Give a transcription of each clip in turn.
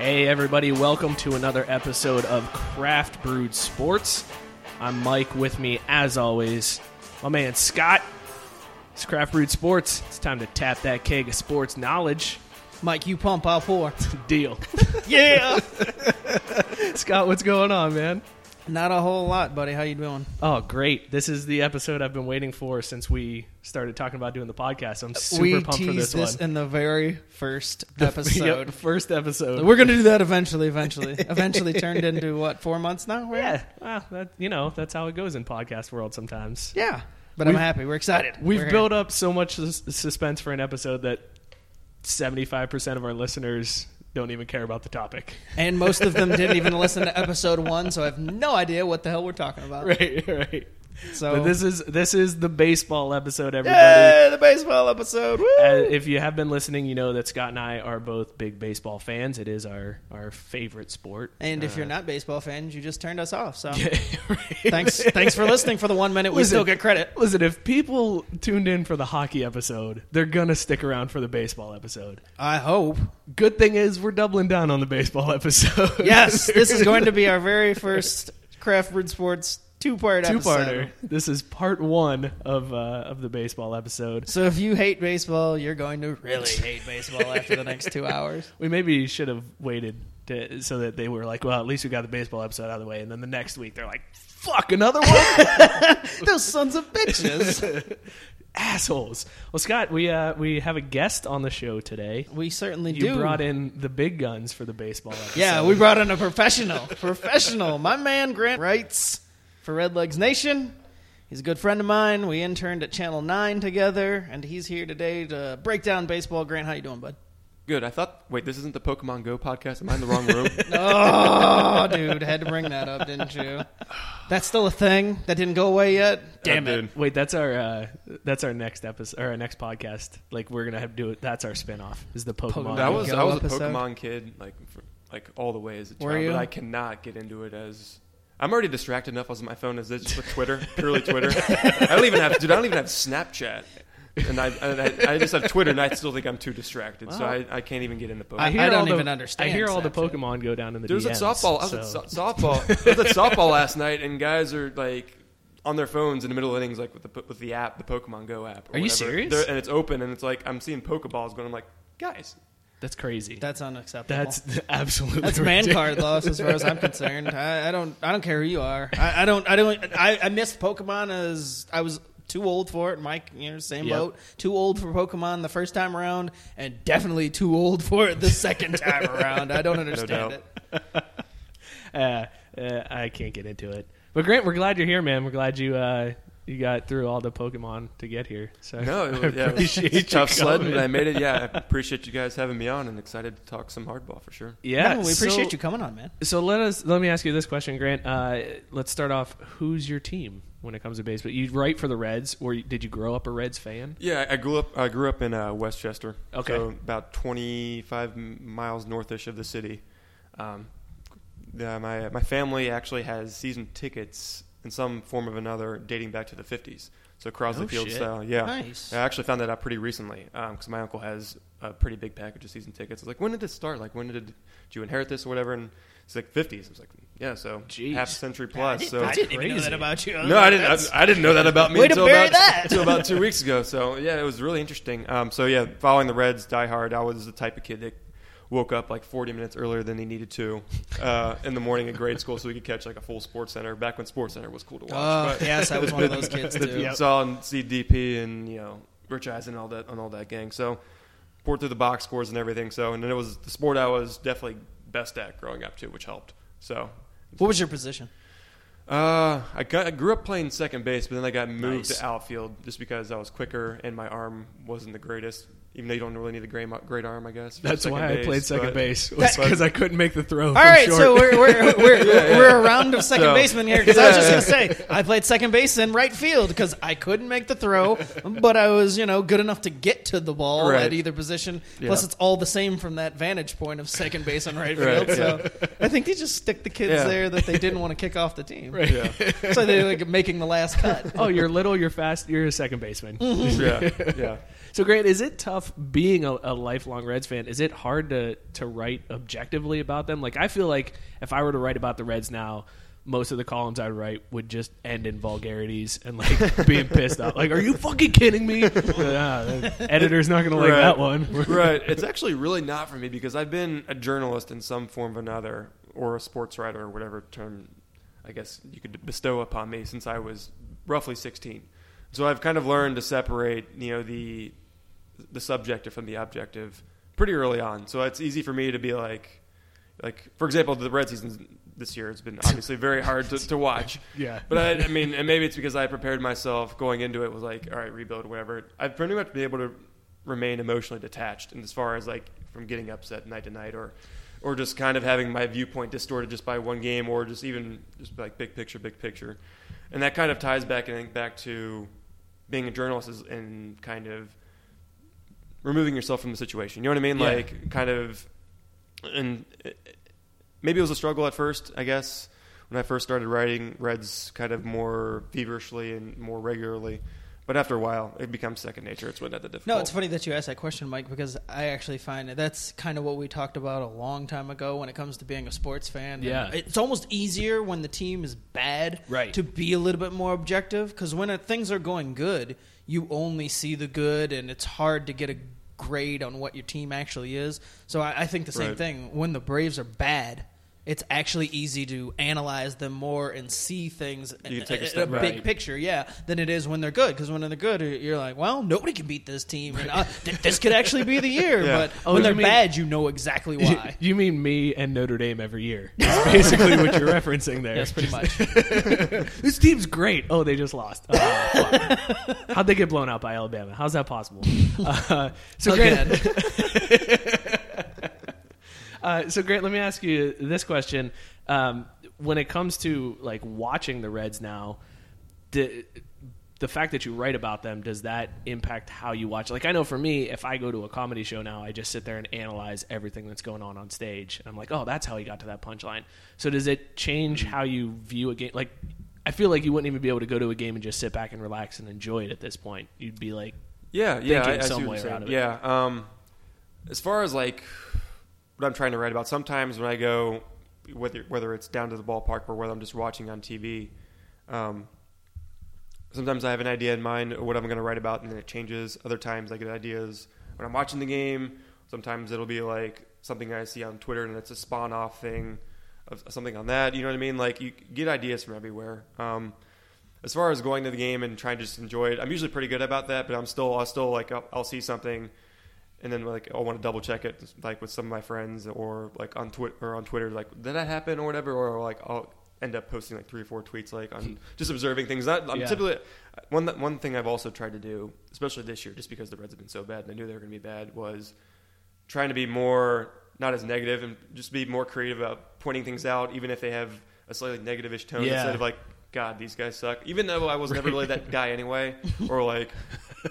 Hey, everybody, welcome to another episode of Craft Brewed Sports. I'm Mike, with me, as always, my man Scott. It's Craft Brewed Sports. It's time to tap that keg of sports knowledge. Mike, you pump, I'll pour. Deal. Yeah. Scott, what's going on, man? Not a whole lot, buddy. How you doing? Oh, great. This is the episode I've been waiting for since we started talking about doing the podcast. I'm super we pumped for teased this, this one. in the very first Yep, episode. first episode. We're gonna do that eventually. Eventually, eventually turned into what? Four months now. right? yeah, well, that, you know, that's how it goes in podcast world sometimes. Yeah. But I'm happy. We're excited. We've We're built up so much sus- suspense for an episode that 75% of our listeners don't even care about the topic. and most of them didn't even listen to episode one, so I have no idea what the hell we're talking about. Right, right. So But this is this is the baseball episode, everybody. The baseball episode. Uh, if you have been listening, you know that Scott and I are both big baseball fans. It is our, our favorite sport. and if you're not baseball fans, you just turned us off. So Right. thanks, thanks for listening for the one minute. We Listen. still get credit. Listen, if people tuned in for the hockey episode, they're gonna stick around for the baseball episode. I hope. Good thing is we're doubling down on the baseball episode. Yes, this is going to be our very first Craft Brewed Sports two-part two episode. parter. This is part one of uh, of the baseball episode. So if you hate baseball, you're going to really hate baseball after the next two hours. We maybe should have waited to, so that they were like, well, at least we got the baseball episode out of the way, and then the next week they're like, fuck, another one, Those sons of bitches. assholes. Well, Scott, we uh, we have a guest on the show today. We certainly You do. You brought in the big guns for the baseball episode. yeah, we brought in a professional. professional. My man Grant writes for Red Legs Nation. He's a good friend of mine. We interned at Channel 9 together, and he's here today to break down baseball. Grant, how you doing, bud? Good. I thought. Wait, this isn't the Pokemon Go podcast. Am I in the wrong room? Oh, dude, had to bring that up, didn't you? That's still a thing. That didn't go away yet. Damn it. dude. Wait, that's our uh, that's our next episode or our next podcast. Like we're gonna have to do it. That's our spinoff. Is the Pokemon? I was Go I was a? Pokemon kid, like for, like all the way as a Were child. you? But I cannot get into it as. I'm already distracted enough on my phone as this with Twitter, purely Twitter. I don't even have, dude. I don't even have Snapchat, and I, I, I just have Twitter, and I still think I'm too distracted, so I, I can't even get into Pokemon. I- hear all don't the- even understand I hear all the Snapchat. Pokemon go down in the There was at DMs, softball. I was so- at so- softball. I was at softball last night, and guys are like on their phones in the middle of innings, like with the with the app, the Pokemon Go app. or Are you serious? They're- and it's open, and it's like I'm seeing Pokeballs going. I'm like, guys, That's crazy. That's unacceptable. That's absolutely That's man card loss as far as I'm concerned. I, I don't I don't care who you are. I, I don't I don't I, I missed Pokemon as I was too old for it. Mike, you know, same Yep. boat. Too old for Pokemon the first time around, and definitely too old for it the second time around. I don't understand doubt. it. Uh, uh, I can't get into it. But Grant, we're glad you're here, man. We're glad you uh, you got through all the Pokemon to get here. So No, it was, yeah, it was appreciate you tough sledding, coming. but I made it. Yeah, I appreciate you guys having me on, and excited to talk some hardball for sure. Yeah, No, we appreciate so- you coming on, man. So let us let me ask you this question, Grant. Uh, let's start off. Who's your team when it comes to baseball? You write for the Reds, or did you grow up a Reds fan? Yeah, I grew up. I grew up in uh, Westchester, Okay. so about 25 m- miles northish of the city. Um, yeah, my my family actually has season tickets in some form of another, dating back to the 50s. So Crosley Oh, Field shit. style. Yeah, Nice. I actually found that out pretty recently because my uncle has a pretty big package of season tickets. I was like, when did this start? Like, when did, did you inherit this or whatever? And it's like 50s. I was like, yeah, so Jeez. half century I plus. didn't, so I didn't even know that about you. no, I didn't. I, I didn't know that about me Way to until bury about that. until about two weeks ago. So yeah, it was really interesting. Um, so yeah, following the Reds die hard. I was the type of kid that woke up like 40 minutes earlier than he needed to uh, in the morning at grade school so we could catch like a full Sports Center. Back when Sports Center was cool to watch. Oh, but yes, I was one of those kids too. saw and see DP and you know Rich Eisen and all that on all that gang. So poured through the box scores and everything. So and then it was the sport I was definitely best at growing up too, which helped. So What was your position? uh, I, got, I grew up playing second base, but then I got moved Nice. to outfield just because I was quicker and my arm wasn't the greatest. Even though you don't really need a great, great arm, I guess. That's second why I base, played second but- base was because I couldn't make the throw. All right, so we're we're we're, we're a round of second So- baseman here because I was just gonna say I played second base and right field because I couldn't make the throw, but I was you know good enough to get to the ball Right. at either position. Plus, it's all the same from that vantage point of second base and right Right, field. So I think they just stick the kids Yeah. there that they didn't want to kick off the team, Yeah, so they're like making the last cut. oh, you're little, you're fast, you're a second baseman. Mm-hmm. yeah, yeah. So, Grant, is it tough being a, a lifelong Reds fan? Is it hard to to write objectively about them? Like, I feel like if I were to write about the Reds now, most of the columns I'd write would just end in vulgarities and like being pissed off. Like, are you fucking kidding me? The editor's not going to like Right. that one. right. It's actually really not for me because I've been a journalist in some form or another, or a sports writer, or whatever term I guess you could bestow upon me since I was roughly 16. So I've kind of learned to separate, you know, the the subjective from the objective pretty early on. So it's easy for me to be like, like for example, the Red season this year has been obviously very hard to, to watch. Yeah. But I, I mean, and maybe it's because I prepared myself going into it was like, all right, rebuild, whatever. I've pretty much been able to remain emotionally detached, and as far as like from getting upset night to night, or or just kind of having my viewpoint distorted just by one game, or just even just like big picture, big picture, and that kind of ties back, I think, back to being a journalist is, and kind of removing yourself from the situation. You know what I mean? Yeah. Like kind of, and uh, maybe it was a struggle at first. I guess when I first started writing Reds kind of more feverishly and more regularly. But after a while, it becomes second nature. It's when at the difficult. No, it's funny that you asked that question, Mike, because I actually find that that's kind of what we talked about a long time ago when it comes to being a sports fan. And Yeah. it's almost easier when the team is bad, Right. to be a little bit more objective. Because when things are going good, you only see the good, and it's hard to get a grade on what your team actually is. So I, I think the same Right. thing. When the Braves are bad. It's actually easy to analyze them more and see things You take a step a back. big picture, yeah, than it is when they're good. Because when they're good, you're like, well, nobody can beat this team. And, uh, th- this could actually be the year. Yeah. But Oh, when they're mean- bad, you know exactly why. You mean me and Notre Dame every year? That's basically what you're referencing there. yes, pretty much. This team's great. Oh, they just lost. Fuck. How'd they get blown out by Alabama? How's that possible? Uh, so, Grant, uh, so Grant, let me ask you this question: um, When it comes to like watching the Reds now, the the fact that you write about them does that impact how you watch? Like, I know for me, if I go to a comedy show now, I just sit there and analyze everything that's going on on stage, and I'm like, oh, that's how he got to that punchline. So, does it change how you view a game? Like, I feel like you wouldn't even be able to go to a game and just sit back and relax and enjoy it at this point. You'd be like, Yeah, yeah, thinking I, I some way out of it. Yeah. Um, as far as like what I'm trying to write about, sometimes when I go, whether whether it's down to the ballpark or whether I'm just watching on TV, um, sometimes I have an idea in mind what I'm going to write about, and then it changes. Other times I get ideas when I'm watching the game. Sometimes it'll be like something I see on Twitter, and it's a spawn off thing of something on that. You know what I mean? Like you get ideas from everywhere. Um, as far as going to the game and trying to just enjoy it, I'm usually pretty good about that. But I'm still, I'll still like, I'll, I'll see something, and then like I'll want to double check it, like with some of my friends or like on Twitter or on Twitter, like did that happen or whatever, or like I'll end up posting like three or four tweets, like on just observing things. Not, I'm Yeah. typically one one thing I've also tried to do, especially this year, just because the Reds have been so bad and I knew they were going to be bad, was trying to be more not as negative and just be more creative about pointing things out, even if they have a slightly negative-ish tone, Yeah. instead of like, God, these guys suck. Even though I was never really that guy anyway, or like,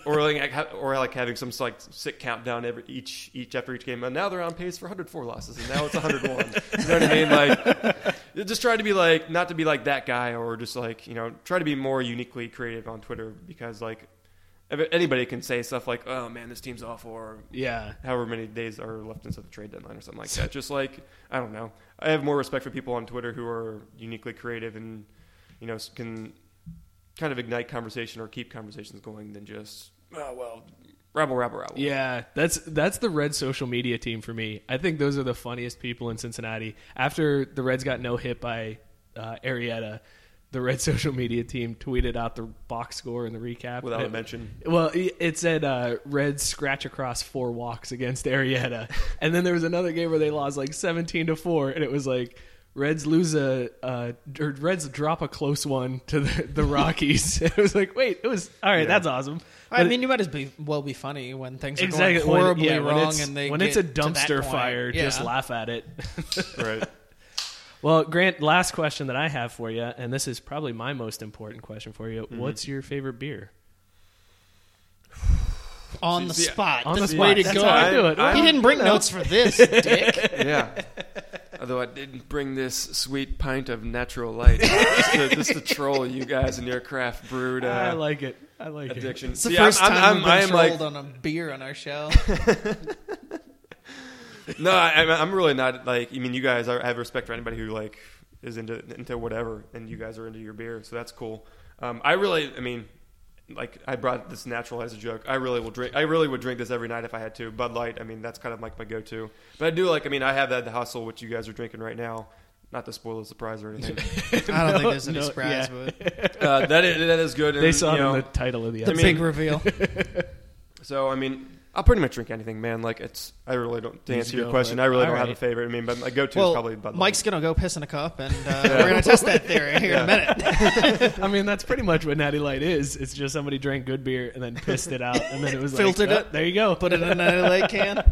or like, or like having some like sick countdown every each each after each game. And now they're on pace for 104 losses, and now it's 101. you know what I mean? Like, just try to be like, not to be like that guy, or just like you know, try to be more uniquely creative on Twitter because like. Anybody can say stuff like, "Oh man, this team's awful," or yeah, however many days are left until the trade deadline or something like that. Just like I don't know, I have more respect for people on Twitter who are uniquely creative and you know can kind of ignite conversation or keep conversations going than just oh well, rabble rabble rabble. Yeah, that's that's the red social media team for me. I think those are the funniest people in Cincinnati. After the Reds got no hit by uh, Arrieta, the Red social media team tweeted out the box score and the recap Without a It- mention. Well, it said uh, Reds scratch across four walks against Arrieta, and then there was another game where they lost like seventeen to four, and it was like Reds lose a uh, or Reds drop a close one to the, the Rockies. it was like, wait, it was all right. Yeah. That's awesome. I mean, you might as be, well be funny when things are exactly going when- horribly yeah, wrong it's, and they when get it's a dumpster point. fire, just laugh at it. Right. Well, Grant, last question that I have for you, and this is probably my most important question for you. Mm-hmm. What's your favorite beer? on the spot. on the That's spot. way to That's go. how I do it. he Well, didn't bring know. notes for this, dick. yeah. Although I didn't bring this sweet pint of natural light just, to, just to troll you guys and your craft brewed I uh, like it. I like it. addiction. It's the See, first I'm, time I'm, we've I'm, been I am trolled like, on a beer on our show. no, I, I'm- I'm really not like. I mean, you guys are, I have respect for anybody who like is into into whatever, and you guys are into your beer, so that's cool. Um, I really, I mean, like I brought this natural as a joke. I really will drink. I really would drink this every night if I had to. Bud Light. I mean, that's kind of like my go-to. But I do like. I mean, I have that the hustle which you guys are drinking right now. Not to spoil the surprise or anything. I don't No, think there's any no, surprise, yeah. but uh, that is that is good. They saw you it know, in the title of the the episode. big reveal. So I mean, I'll pretty much drink anything, man. Like it's. I really don't. To You answer your go question. I really don't have a favorite. I mean, but my go-to is probably Bud Light. Mike's gonna go piss in a cup, and uh, we're gonna test that theory here in a minute. I mean, that's pretty much what Natty Light is. It's just somebody drank good beer and then pissed it out, and then it was Filtered like, it. "Oh, There you go. Put it in a Natty Light can.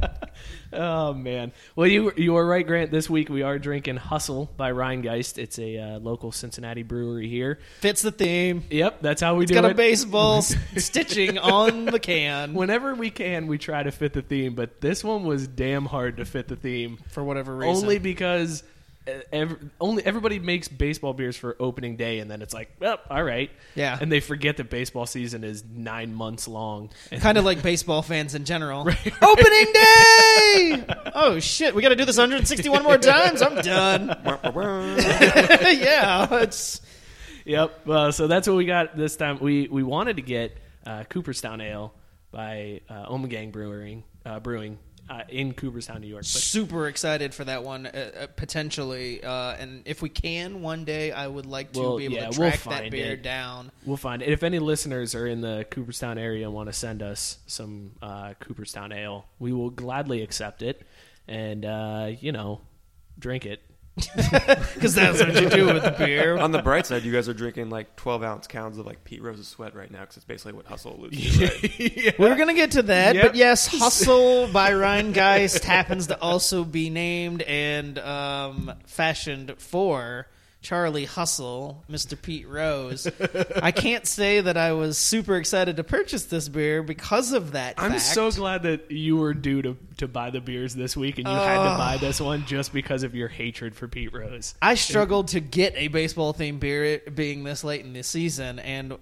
Oh man. Well, you you are right, Grant. This week we are drinking Hustle by Rheingeist. It's a uh, local Cincinnati brewery here. Fits the theme. Yep, that's how we It's do it. got a baseball stitching on the can Whenever we can, we try to fit the theme, but this one was damn hard to fit the theme. for whatever reason. Only because uh, ev- only everybody makes baseball beers for opening day, and then it's like, well, all right, Yeah. and they forget that baseball season is nine months long. And kind of like baseball fans in general. Opening day! Oh shit, we got to do this 161 more times. I'm done. yeah, it's Yep. Uh, so that's what we got this time. We we wanted to get uh, Cooperstown Ale by uh, Ommegang Brewing uh, Brewing uh, in Cooperstown, New York. But super excited for that one uh, uh, potentially. Uh, and if we can one day, I would like to Well, be able yeah, to we'll track that beer it. down. we'll find it. If any listeners are in the Cooperstown area and want to send us some uh, Cooperstown Ale, we will gladly accept it, and uh, you know, drink it. Because that's what you do with the beer. On the bright side, you guys are drinking like 12 ounce cans of like Pete Rose's sweat right now because it's basically what Hustle alludes to. Right? We're gonna get to that, Yep. but yes, "Hustle" by Rheingeist happens to also be named and um, fashioned for Charlie Hustle, Mr. Pete Rose. I can't say that I was super excited to purchase this beer because of that. I'm fact. so glad that you were due to, to buy the beers this week, and you had to buy this one just because of your hatred for Pete Rose. I struggled to get a baseball themed beer being this late in the season, and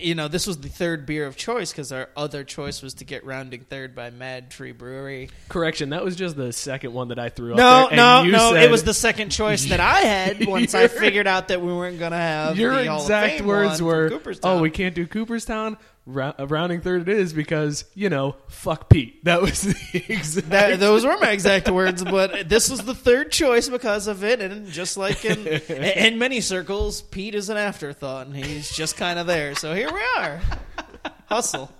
you know this was the third beer of choice because our other choice was to get Rounding Third by MadTree Brewery. Correction, that was just the second one that I threw No, up there. no, you no. said- It was the second choice that I had once I figured out that we weren't going to have Your the Hall of exact words were, "Oh, we can't do Cooperstown. Rou- rounding third it is because you know, fuck Pete." That was the exact. That, those were my exact words, but this was the third choice because of it. And just like in in many circles, Pete is an afterthought, and he's just kind of there. So here we are. Hustle.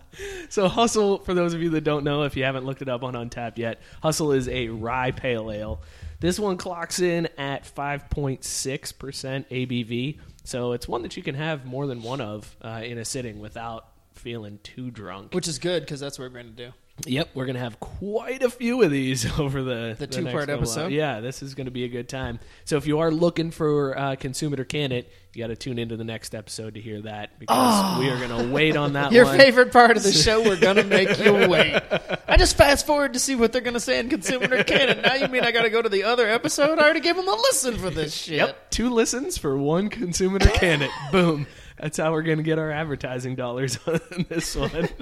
So Hustle, for those of you that don't know, if you haven't looked it up on Untappd yet, Hustle is a rye pale ale. This one clocks in at 5.6% ABV, so it's one that you can have more than one of uh, in a sitting without feeling too drunk. Which is good because that's what we're going to do. Yep, we're gonna have quite a few of these over the The next two-part episode? while. Yeah, this is gonna be a good time. So if you are looking for uh, consume it or can it, you got to tune into the next episode to hear that because we are gonna wait on that. Your one. favorite part of the show, we're going to make you wait. I just fast forward to see what they're going to say in Consumer or Canon. Now you mean I got to go to the other episode? I already gave them a listen for this shit. Yep, two listens for one consume it or can it. Boom. That's how we're gonna get our advertising dollars on this one.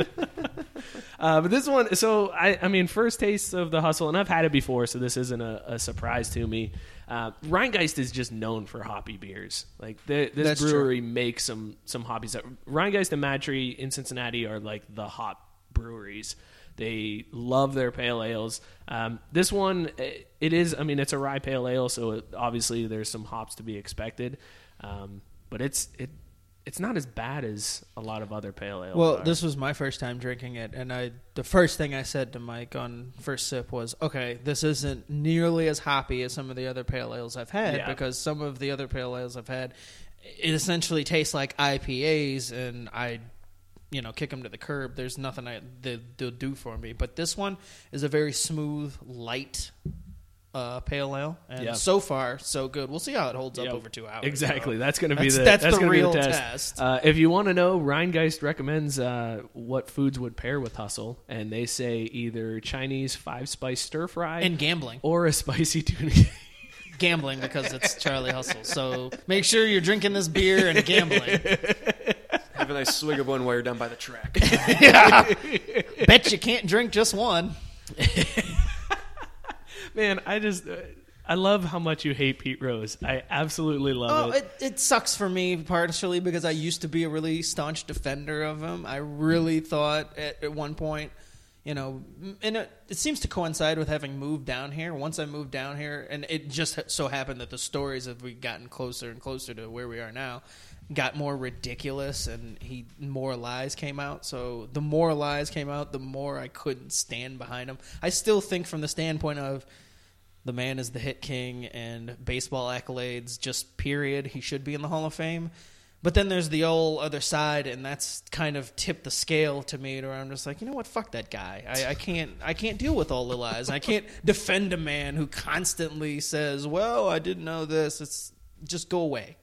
Uh, but this one, so I, I mean, first taste of the hustle, and I've had it before, so this isn't a, a surprise to me. Uh, Rheingeist is just known for hoppy beers. Like the, this That's true. brewery makes some some hoppy stuff. Rheingeist and MadTree in Cincinnati are like the hop breweries. They love their pale ales. Um, this one, it is. I mean, it's a rye pale ale, so it, obviously there's some hops to be expected. Um, but but it's it it's not as bad as a lot of other pale ales. Well, are. this was my first time drinking it, and I the first thing I said to Mike on first sip was, "Okay, this isn't nearly as hoppy as some of the other pale ales I've had Yeah. because some of the other pale ales I've had, it essentially tastes like IPAs, and I, you know, kick them to the curb. There's nothing I they, they'll do for me. But this one is a very smooth, light." Uh, pale ale, and Yeah. so far so good. We'll see how it holds Yeah, up over two hours. Exactly. so. That's going to be That's- the that's the gonna be real test. test. Uh, if you want to know, Rheingeist recommends uh, what foods would pair with Hustle, and they say either Chinese five spice stir fry and gambling. or a spicy tuna. gambling because it's Charlie Hustle. So make sure you're drinking this beer and gambling. Have a nice swig of one while you're down by the track. yeah. Bet you can't drink just one. Man, I just uh, I love how much you hate Pete Rose. I absolutely love Oh, it. it, it sucks for me partially because I used to be a really staunch defender of him. I really thought at, at one point, you know, and it, it seems to coincide with having moved down here. Once I moved down here, and it just so happened that the stories as we gotten closer and closer to where we are now got more ridiculous and he more lies came out so the more lies came out the more i couldn't stand behind him i still think from the standpoint of the man is the hit king and baseball accolades just period. He should be in the hall of fame. But then there's the old other side and that's kind of tipped the scale to me to where i'm just like you know what? Fuck that guy. I, I can't i can't deal with all the lies. I can't defend a man who constantly says well i didn't know this. It's just go away.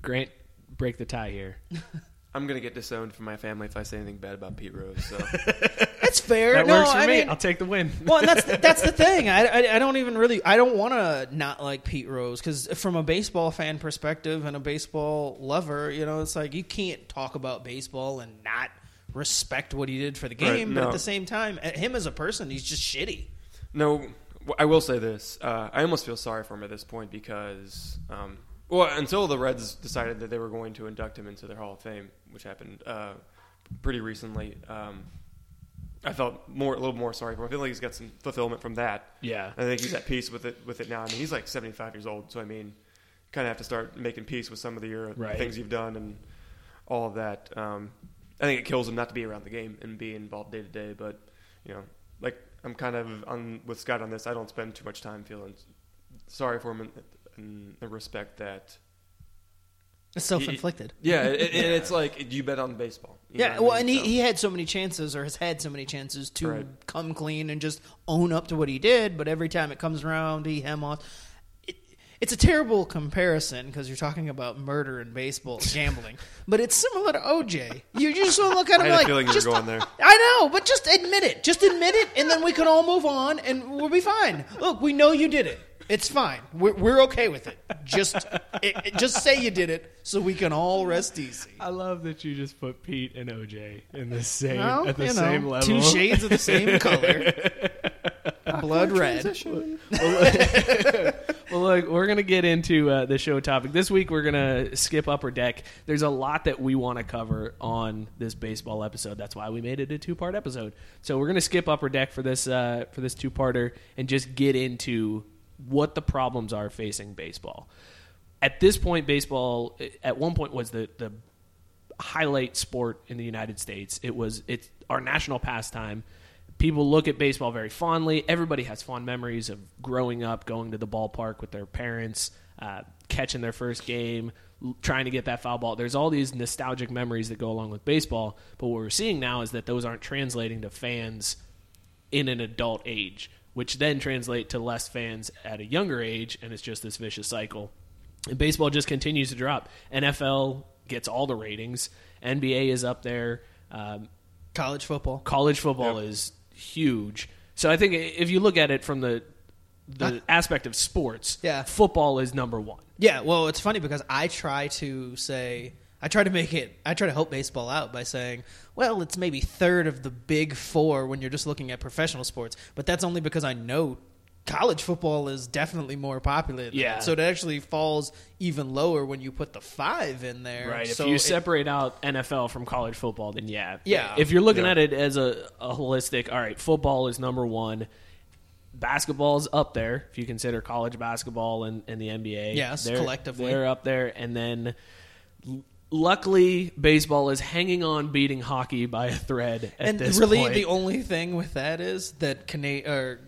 Grant, break the tie here. I'm gonna get disowned from my family if I say anything bad about Pete Rose. So that's fair That no works for i me. mean I'll take the win. well, and that's that's the thing. I, I, I don't even really I don't want to not like Pete Rose because from a baseball fan perspective and a baseball lover, you know, it's like you can't talk about baseball and not respect what he did for the Right, game. But at the same time, him as a person, he's just shitty. no, I will say this: uh, I almost feel sorry for him at this point because, um, well, until the Reds decided that they were going to induct him into their Hall of Fame, which happened uh, pretty recently. Um, I felt more a little more sorry for him. I feel like he's got some fulfillment from that. Yeah. I think he's at peace with it with it now. I mean, he's like 75 years old, so I mean, kind of have to start making peace with some of the your Right. things you've done and all of that. Um, I think it kills him not to be around the game and be involved day to day. But you know, like I'm kind of on with Scott on this. I don't spend too much time feeling sorry for him in, the respect that It's self inflicted. yeah, it, it, it's like you bet on baseball. Yeah, what I well, mean? and he, So- he had so many chances, or has had so many chances to Right. come clean and just own up to what he did. But every time it comes around, he hem off. It, it's a terrible comparison because you're talking about murder and baseball gambling, but it's similar to OJ. You just want to look at him like, feeling you were just, going there. I know, but just admit it. Just admit it, and then we can all move on, and we'll be fine. Look, we know you did it. It's fine. We're, we're okay with it. Just, it, it- just say you did it, so we can all rest easy. I love that you just put Pete and OJ in the same Well, at the you know, same level. Two shades of the same color. Blood red. Well, look, we're gonna get into uh, the show topic this week. We're gonna skip Upper Deck. There's a lot that we want to cover on this baseball episode. That's why we made it a two part episode. So we're gonna skip Upper Deck for this uh, for this two parter and just get into what the problems are facing baseball. At this point, baseball at one point was the the highlight sport in the United States. It was it's our national pastime. People look at baseball very fondly. Everybody has fond memories of growing up, going to the ballpark with their parents, uh, catching their first game, trying to get that foul ball. There's all these nostalgic memories that go along with baseball. But what we're seeing now is that those aren't translating to fans in an adult age, which then translate to less fans at a younger age, and it's just this vicious cycle. And baseball just continues to drop. NFL gets all the ratings. NBA is up there. Um, College football. college football is huge. So I think if you look at it from the the aspect of sports, Yeah. football is number one. Yeah, well, it's funny because I try to say, I try to make it, I try to help baseball out by saying, well, it's maybe third of the big four when you're just looking at professional sports. But that's only because I know college football is definitely more popular. Than Yeah. that. So it actually falls even lower when you put the five in there. Right. So if you it- separate out NFL from college football, then yeah. Yeah. If you're looking Yeah. at it as a, a holistic, all right, football is number one. Basketball's up there if you consider college basketball and, and the NBA. Yes, They're- collectively. They're up there. And then Luckily, baseball is hanging on, beating hockey by a thread at and really, point. the only thing with that is that Cana- or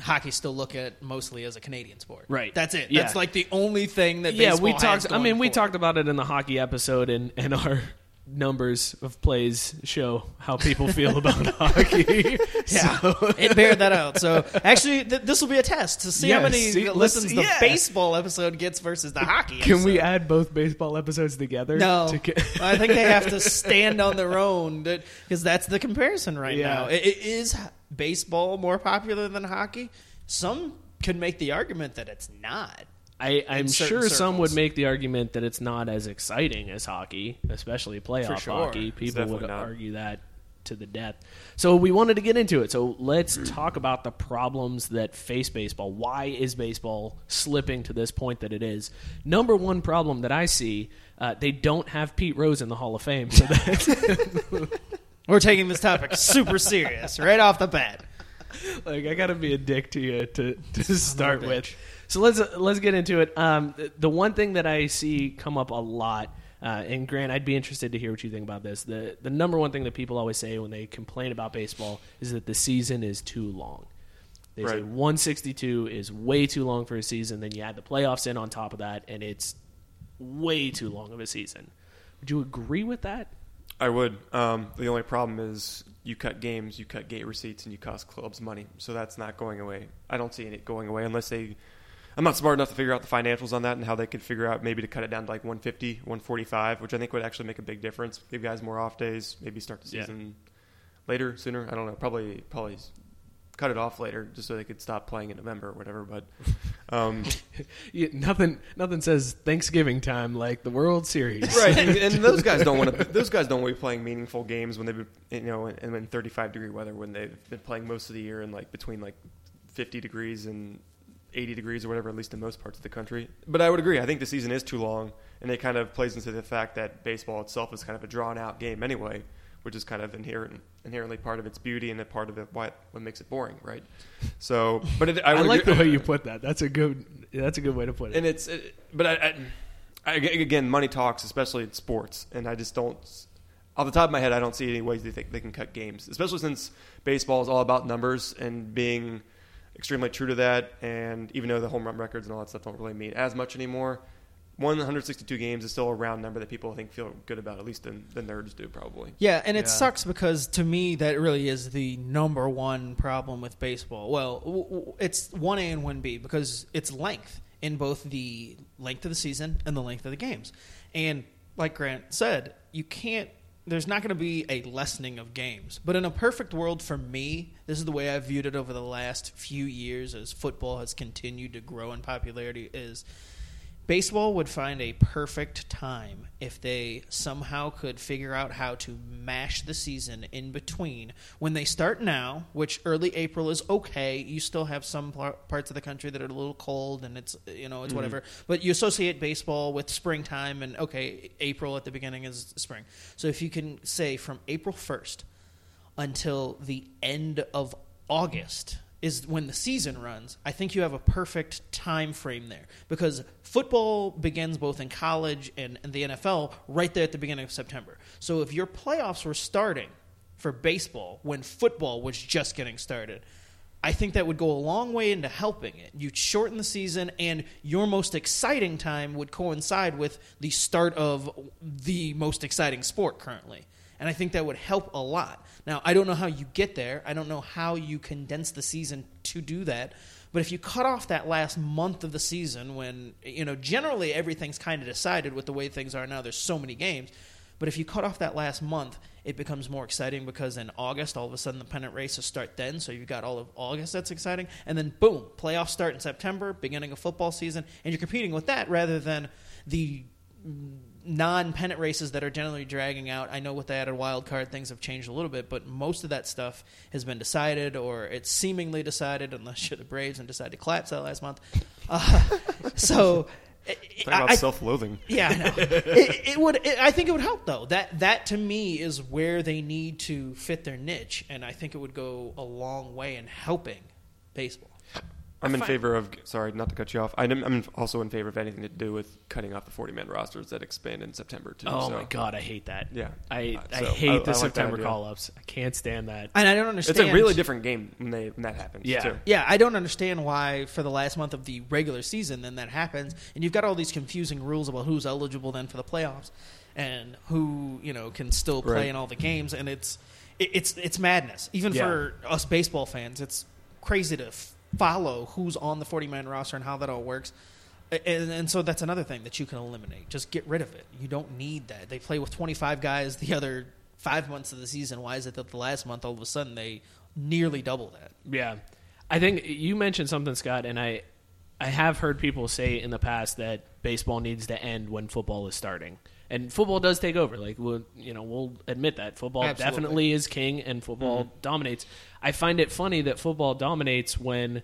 hockey still look at mostly as a Canadian sport. Right. That's it. Yeah. That's like the only thing that yeah, we talked. I mean, we talked about it in the hockey episode, and and our numbers of plays show how people feel about hockey. Yeah, So- it bared that out. So actually, th- this will be a test to see how many see- listens the yeah. baseball episode gets versus the hockey. Can we add both baseball episodes together? No, to ca- I think they have to stand on their own because that's the comparison right Yeah. now. I- i- Is baseball more popular than hockey? Some could make the argument that it's not. I, I'm sure some would make the argument that it's not as exciting as hockey, especially playoff sure. hockey. People would not. argue that to the death. So we wanted to get into it. So let's talk about the problems that face baseball. Why is baseball slipping to this point that it is? Number one problem that I see, uh, they don't have Pete Rose in the Hall of Fame. So We're taking this topic super serious right off the bat. like I got to be a dick to you to, to start with. So let's let's get into it. Um, the- one thing that I see come up a lot, uh, and Grant, I'd be interested to hear what you think about this. The the number one thing that people always say when they complain about baseball is that the season is too long. They say 162 is way too long for a season. Then you add the playoffs in on top of that, and it's way too long of a season. Would you agree with that? I would. Um, the only problem is you cut games, you cut gate receipts, and you cost clubs money. So that's not going away. I don't see it going away unless they. I'm not smart enough to figure out the financials on that and how they could figure out maybe to cut it down to like 150, 145, which I think would actually make a big difference. Give guys more off days, maybe start the Yeah. season later, sooner. I don't know. Probably, probably cut it off later just so they could stop playing in November or whatever. But um, Yeah, nothing nothing says Thanksgiving time like the World Series. right, and, and those guys don't want to. Those guys don't want to be playing meaningful games when they've been, you know, in, in 35 degree weather when they've been playing most of the year in like between like 50 degrees and 80 degrees or whatever, at least in most parts of the country. But I would agree. I think the season is too long, and it kind of plays into the fact that baseball itself is kind of a drawn out game anyway, which is kind of inherent, inherently part of its beauty and a part of it what what makes it boring, right? So, but it, I, I like agree- the way you put that. That's a good. That's a good way to put it. and it's it, but I, I, I again money talks especially in sports and i just don't off the top of my head i don't see any ways they think they can cut games especially since baseball is all about numbers and being extremely true to that and even though the home run records and all that stuff don't really mean as much anymore 162 games is still a round number that people I think feel good about at least the, the nerds do probably Yeah, and it Yeah. sucks because to me that really is the number one problem with baseball. Well, w- w- it's one A and one B because it's length in both the length of the season and the length of the games. And like Grant said, you can't. There's not going to be a lessening of games. But in a perfect world, for me, this is the way I've viewed it over the last few years as football has continued to grow in popularity. Is baseball would find a perfect time if they somehow could figure out how to mash the season in between. When they start now which early april is okay you still have some parts of the country that are a little cold and it's you know it's mm-hmm. whatever. But you associate baseball with springtime and okay april at the beginning is spring. So if you can say from april 1st until the end of August is when the season runs. I think you have a perfect time frame there because football begins both in college and, and the NFL right there at the beginning of September. So if your playoffs were starting for baseball when football was just getting started, I think that would go a long way into helping it. You'd shorten the season, and your most exciting time would coincide with the start of the most exciting sport currently. And I think that would help a lot. Now, I don't know how you get there. I don't know how you condense the season to do that. But if you cut off that last month of the season when, you know, generally everything's kind of decided with the way things are now, there's so many games. But if you cut off that last month, it becomes more exciting because in August, all of a sudden the pennant races start then. So you've got all of August that's exciting. And then boom, playoffs start in September, beginning of football season. And you're competing with that rather than the non pennant races that are generally dragging out. I know with the added wild card, things have changed a little bit, but most of that stuff has been decided or it's seemingly decided, unless you're the Braves and decide to collapse that last month. Uh, so. talking about I- self-loathing yeah, I know. it, it would. It, I think it would help though. That that to me is where they need to fit their niche, and I think it would go a long way in helping baseball. I'm in favor of. Sorry, not to cut you off. I'm, I'm also in favor of anything to do with cutting off the 40 man rosters that expand in September too. Oh so. my god, I hate that. Yeah. I, Uh, I hate I- I the like September call ups. I can't stand that. And I don't understand. It's a really different game when they when that happens. Yeah. too. Yeah, I don't understand why for the last month of the regular season then that happens, and you've got all these confusing rules about who's eligible then for the playoffs and who you know can still play Right. in all the games, and it's it, it's it's madness. Even Yeah. for us baseball fans, it's crazy to f- follow who's on the forty man roster and how that all works. And, and so that's another thing that you can eliminate. Just get rid of it. You don't need that. They play with 25 guys the other five months of the season. Why is it that the last month all of a sudden they nearly double that? Yeah, I think you mentioned something, Scott, and I, I have heard people say in the past that baseball needs to end when football is starting, and football does take over. Like we'll, you know, we'll admit that football Absolutely. definitely is king, and football mm-hmm. dominates. I find it funny that football dominates when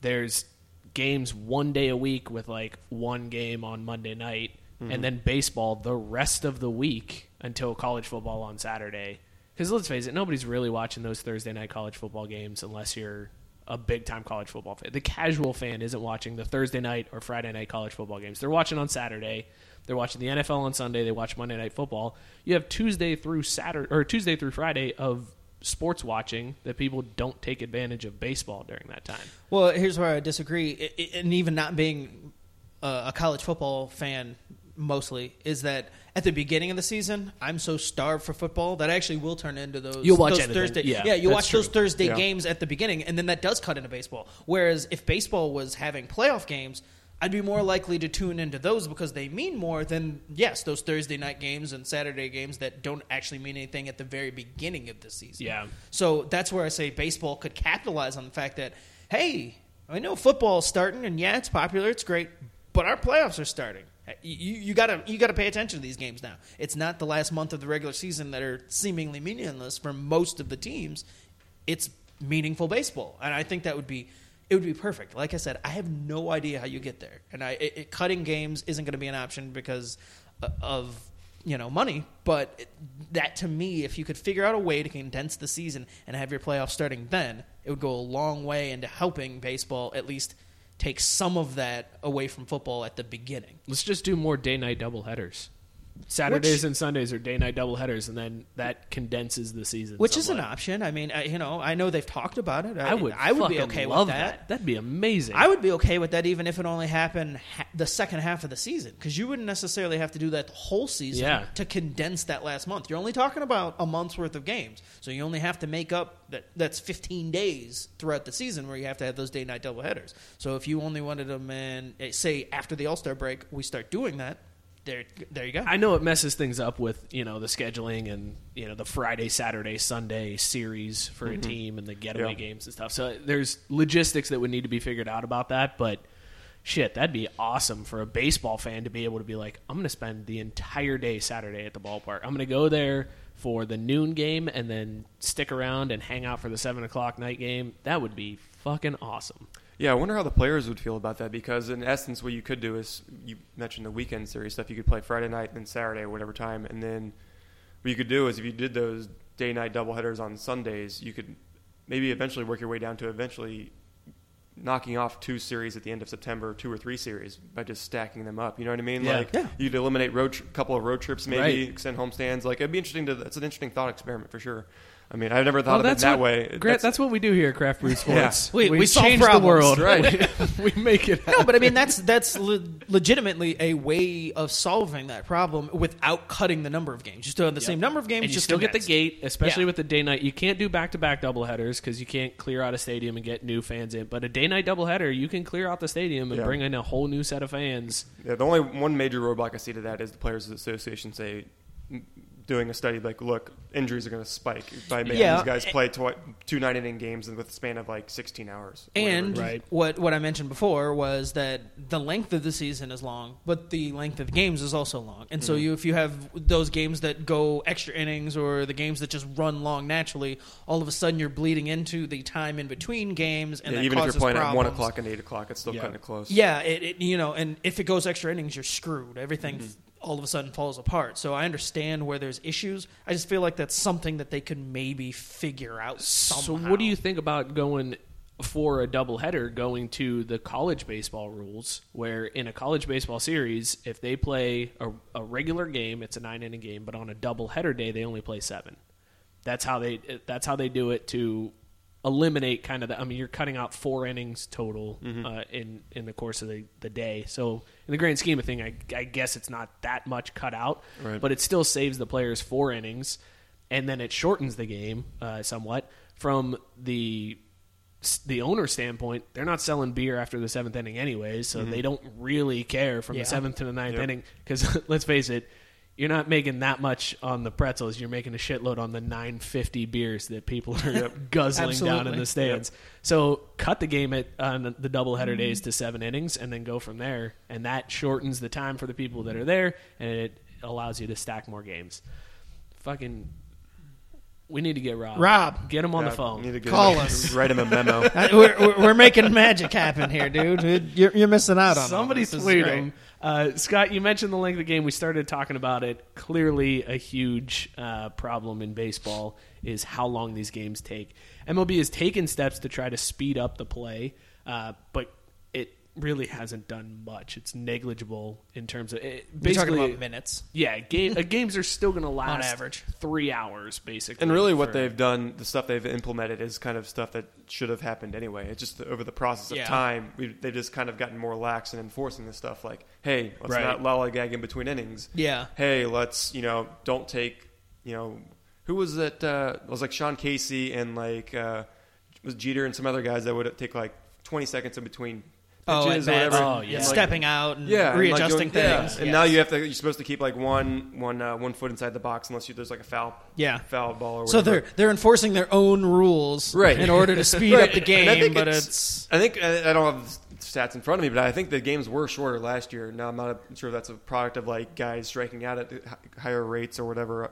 there's games one day a week with like one game on Monday night, mm-hmm. and then baseball the rest of the week until college football on Saturday. Because let's face it, nobody's really watching those Thursday night college football games unless you're a big time college football fan. The casual fan isn't watching the Thursday night or Friday night college football games. They're watching on Saturday. They're watching the NFL on Sunday. They watch Monday night football. You have Tuesday through Saturday or Tuesday through Friday of sports watching that people don't take advantage of baseball during that time. Well, here's where I disagree, I- I- and even not being uh, a college football fan mostly is that at the beginning of the season, I'm so starved for football that I actually will turn into those. You'll watch those anything. Thursday. Yeah, you that's watch those. Thursday Yeah. games at the beginning, and then that does cut into baseball. Whereas if baseball was having playoff games. I'd be more likely to tune into those because they mean more than yes, those Thursday night games and Saturday games that don't actually mean anything at the very beginning of the season. Yeah. So that's where I say baseball could capitalize on the fact that, hey, I know football's starting, and yeah, it's popular, it's great, but our playoffs are starting. You, you gotta you gotta pay attention to these games now. It's not the last month of the regular season that are seemingly meaningless for most of the teams. It's meaningful baseball, and I think that would be it would be perfect. Like I said, I have no idea how you get there, and I it, it- cutting games isn't going to be an option because uh, of you know money. But it, that to me, if you could figure out a way to condense the season and have your playoffs starting then, it would go a long way into helping baseball at least take some of that away from football at the beginning. Let's just do more day night doubleheaders. Saturdays Which- and Sundays are day night doubleheaders, and then that condenses the season. Which is an option. I mean, I, you know, I know they've talked about it. I, I would. I would be okay love with that. That'd be amazing. I would be okay with that even if it only happened ha- the second half of the season because you wouldn't necessarily have to do that the whole season Yeah. to condense that last month. You're only talking about a month's worth of games, so you only have to make up that that's 15 days throughout the season where you have to have those day night doubleheaders. So if you only wanted them in eh, say after the All Star break, we start doing that. There, there you go. I know it messes things up with you know the scheduling and you know the Friday, Saturday, Sunday series for a mm-hmm. team and the getaway Yeah. games and stuff. So there's logistics that would need to be figured out about that. But shit, that'd be awesome for a baseball fan to be able to be like, I'm going to spend the entire day Saturday at the ballpark. I'm going to go there for the noon game and then stick around and hang out for the seven o'clock night game. That would be fucking awesome. Yeah, I wonder how the players would feel about that because, in essence, what you could do is you mentioned the weekend series stuff. You could play Friday night and then Saturday or whatever time, and then what you could do is if you did those day night doubleheaders on Sundays, you could maybe eventually work your way down to eventually knocking off two series at the end of September, two or three series by just stacking them up. You know what I mean? Yeah. Like Yeah. you'd eliminate road tri- couple of road trips, maybe Right. extend homestands. Like it'd be interesting to. That's an interesting thought experiment for sure. I mean, I've never thought Well, of it that's that what, way. Grant, that's, what we do here at Craft Brew Sports. We- we solve change the world. Right. we, we make it. no, but I mean that's that's le- legitimately a way of solving that problem without cutting the number of games. Just doing the same number of games, and you just still get the gate, especially Yeah. with the day night. You can't do back to back doubleheaders because you can't clear out a stadium and get new fans in. But a day night doubleheader, you can clear out the stadium and Yeah. bring in a whole new set of fans. Yeah, the only one major roadblock I see to that is the Players Association say m- doing a study like, look, injuries are going to spike by making Yeah. these guys play twi- two nine inning games with a span of like 16 hours. And. Right. what what I mentioned before was that the length of the season is long, but the length of the games is also long. And Mm-hmm. so you if you have those games that go extra innings or the games that just run long naturally, all of a sudden you're bleeding into the time in between games, and yeah, that even if you're causes playing at one o'clock and eight o'clock, it's still Yeah. cutting it close. Yeah, it, it you know, and if it goes extra innings, you're screwed. Everything Mm-hmm. All of a sudden falls apart. So I understand where there's issues. I just feel like that's something that they could maybe figure out somehow. So, what do you think about going for a doubleheader going to the college baseball rules, where in a college baseball series, if they play a, a regular game, it's a nine inning game, but on a doubleheader day, they only play seven. That's how they. That's how they do it to eliminate kind of the. I mean, you're cutting out four innings total uh, in in the course of the, the day. So in the grand scheme of thing, I, I guess it's not that much cut out, Right. but it still saves the players four innings, and then it shortens the game uh, somewhat from the the owner standpoint, they're not selling beer after the seventh inning anyways, so they don't really care from Yeah. the seventh to the ninth Yep. inning. Because let's face it, you're not making that much on the pretzels. You're making a shitload on the 950 beers that people are guzzling down in the stands. So cut the game at on the doubleheader days to seven innings, and then go from there. And that shortens the time for the people that are there, and it allows you to stack more games. Fucking, we need to get Rob. Rob. get him on the phone. need to get Call him- us. Write him a memo. Uh, we're, we're, we're making magic happen here, dude. You're, you're missing out on all Somebody this. This tweet him. Uh, Scott, you mentioned the length of the game. We started talking about it. Clearly, a huge uh, problem in baseball is how long these games take. MLB has taken steps to try to speed up the play, uh, but really hasn't done much. It's negligible in terms of it, You're talking basically. about minutes. yeah, game, uh, games are still going to last on average. three hours, basically. And really, what for- they've done, the stuff they've implemented, is kind of stuff that should have happened anyway. It's just over the process of Yeah. time, we, they've just kind of gotten more lax in enforcing this stuff. Like, hey, let's Right. not lollygag in between innings. Yeah. Hey, let's you know, don't take you know, who was it? Uh, it was like Sean Casey and like uh, was Jeter and some other guys that would take like twenty seconds in between Oh, pitches or whatever. Oh, And, yeah. like, Stepping out and yeah, and, like, readjusting doing- yeah. things. And now you have to. You're supposed to keep like one, one, uh, one foot inside the box unless you, there's like a foul, Yeah. foul ball or So they're they're enforcing their own rules Right. in order to speed up the And I game, think but it's- I think I I don't have the stats in front of me, but I think the games were shorter last year. Now I'm not sure if that's a product of like guys striking out at hi- higher rates or whatever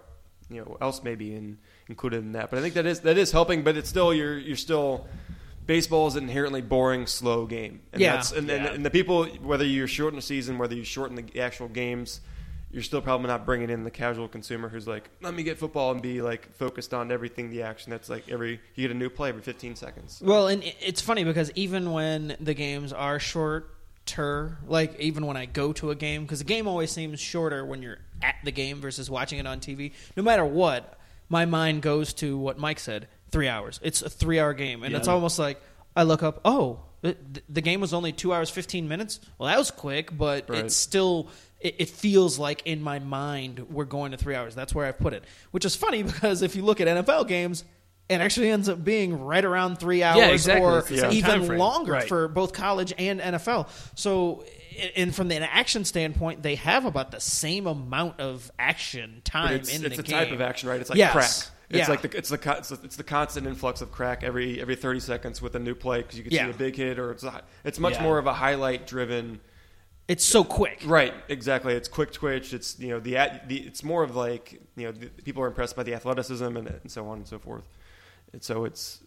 you know else may be in, included in that. But I think that is that is helping. But it's still you're you're still baseball is an inherently boring, slow game. And Yeah. that's, and, and, Yeah. and the people whether you're shorten the season, whether you shorten the actual games. You're still probably not bringing in the casual consumer who's like, let me get football and be like focused on everything, the action. That's like every you get a new play every 15 seconds. well, and it's funny because even when the games are shorter, like even when I go to a game, because the game always seems shorter when you're at the game versus watching it on TV. No matter what, my mind goes to what Mike said: three hours. It's a three-hour game, and it's almost like I look up, oh, the, the game was only two hours fifteen minutes. Well, that was quick, but Right. it's still. It, it feels like in my mind we're going to three hours. That's where I've put it, which is funny because if you look at NFL games. It actually ends up being right around three hours, exactly. or It's the same even longer Right. for both college and NFL. So, and from the action standpoint, they have about the same amount of action time But it's, in it's the a game. type of action, right? It's like Yes. crack. It's Yeah. like the it's the it's the, it's the constant influx of crack every every thirty seconds with a new play because you can Yeah. see a big hit or it's a, it's much Yeah. more of a highlight driven. It's so quick. Right, exactly. It's quick twitch. It's you know the, at- the it's more of like you know the, people are impressed by the athleticism and, and so on and so forth. And so it's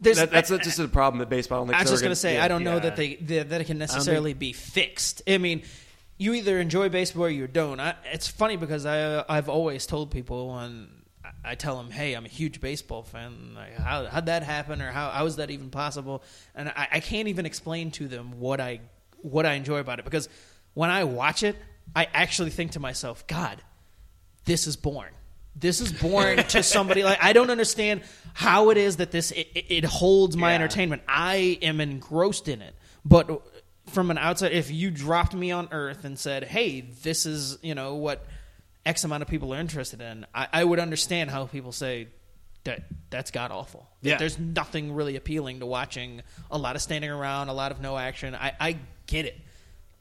that, that's just a problem that baseball. I, don't think I was just going to say, yeah. I don't know that they that, that it can necessarily be fixed. I mean, you either enjoy baseball or you don't. I, it's funny because I I've always told people when I- tell them, hey, I'm a huge baseball fan. Like, how how'd that happen, or how how is that even possible? And I, I can't even explain to them what I what I enjoy about it because when I watch it, I actually think to myself, God, this is born. This is born to somebody like I don't understand how it is that this it, it- it holds my Yeah. entertainment. I am engrossed in it, but from an outside, if you dropped me on Earth and said, "Hey, this is you know what X amount of people are interested in," I, I would understand how people say that that's god awful. Yeah. There's nothing really appealing to watching a lot of standing around, a lot of no action. I, I get it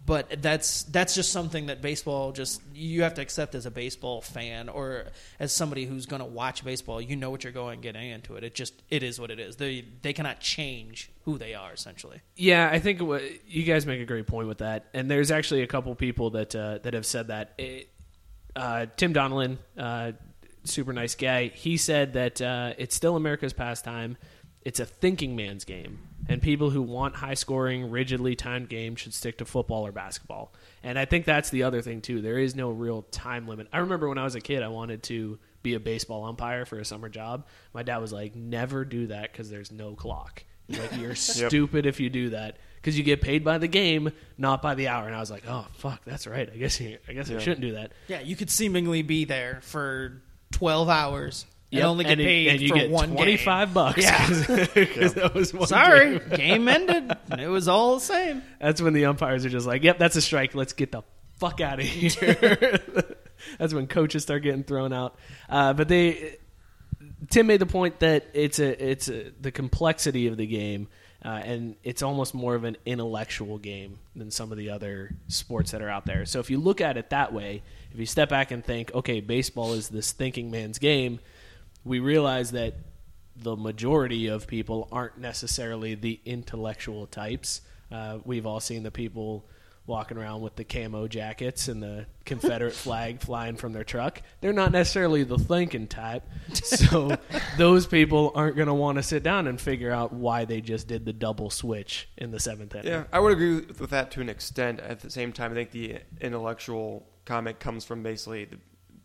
but that's that's just something that baseball just you have to accept as a baseball fan or as somebody who's going to watch baseball you know what you're going getting into it it just it is what it is they they cannot change who they are essentially Yeah, I think what, you guys make a great point with that, and there's actually a couple people that uh, that have said that. It, uh, Tim Donelin, uh, super nice guy, he said that uh, it's still America's pastime. It's a thinking man's game, and people who want high scoring, rigidly timed games should stick to football or basketball. And I think that's the other thing too. There is no real time limit. I remember when I was a kid, I wanted to be a baseball umpire for a summer job. My dad was like, "Never do that because there's no clock." Like you're stupid if you do that because you get paid by the game, not by the hour. And I was like, oh fuck, that's right. I guess you, I guess I shouldn't do that. Yeah, you could seemingly be there for 12 hours and Yep, only get it- paid and you for get one twenty game. five bucks. Yeah. because that was one Sorry, game. game ended. It was all the same. That's when the umpires are just like, "Yep, that's a strike. Let's get the fuck out of here." that's when coaches start getting thrown out. Uh, but they, Tim made the point that it's a it's a, the complexity of the game, uh, and it's almost more of an intellectual game than some of the other sports that are out there. So if you look at it that way, if you step back and think, okay, baseball is this thinking man's game, we realize that the majority of people aren't necessarily the intellectual types. Uh, we've all seen the people walking around with the camo jackets and the Confederate flag flying from their truck. They're not necessarily the thinking type. So those people aren't going to want to sit down and figure out why they just did the double switch in the seventh inning. Yeah, I would agree with that to an extent. At the same time, I think the intellectual comment comes from basically the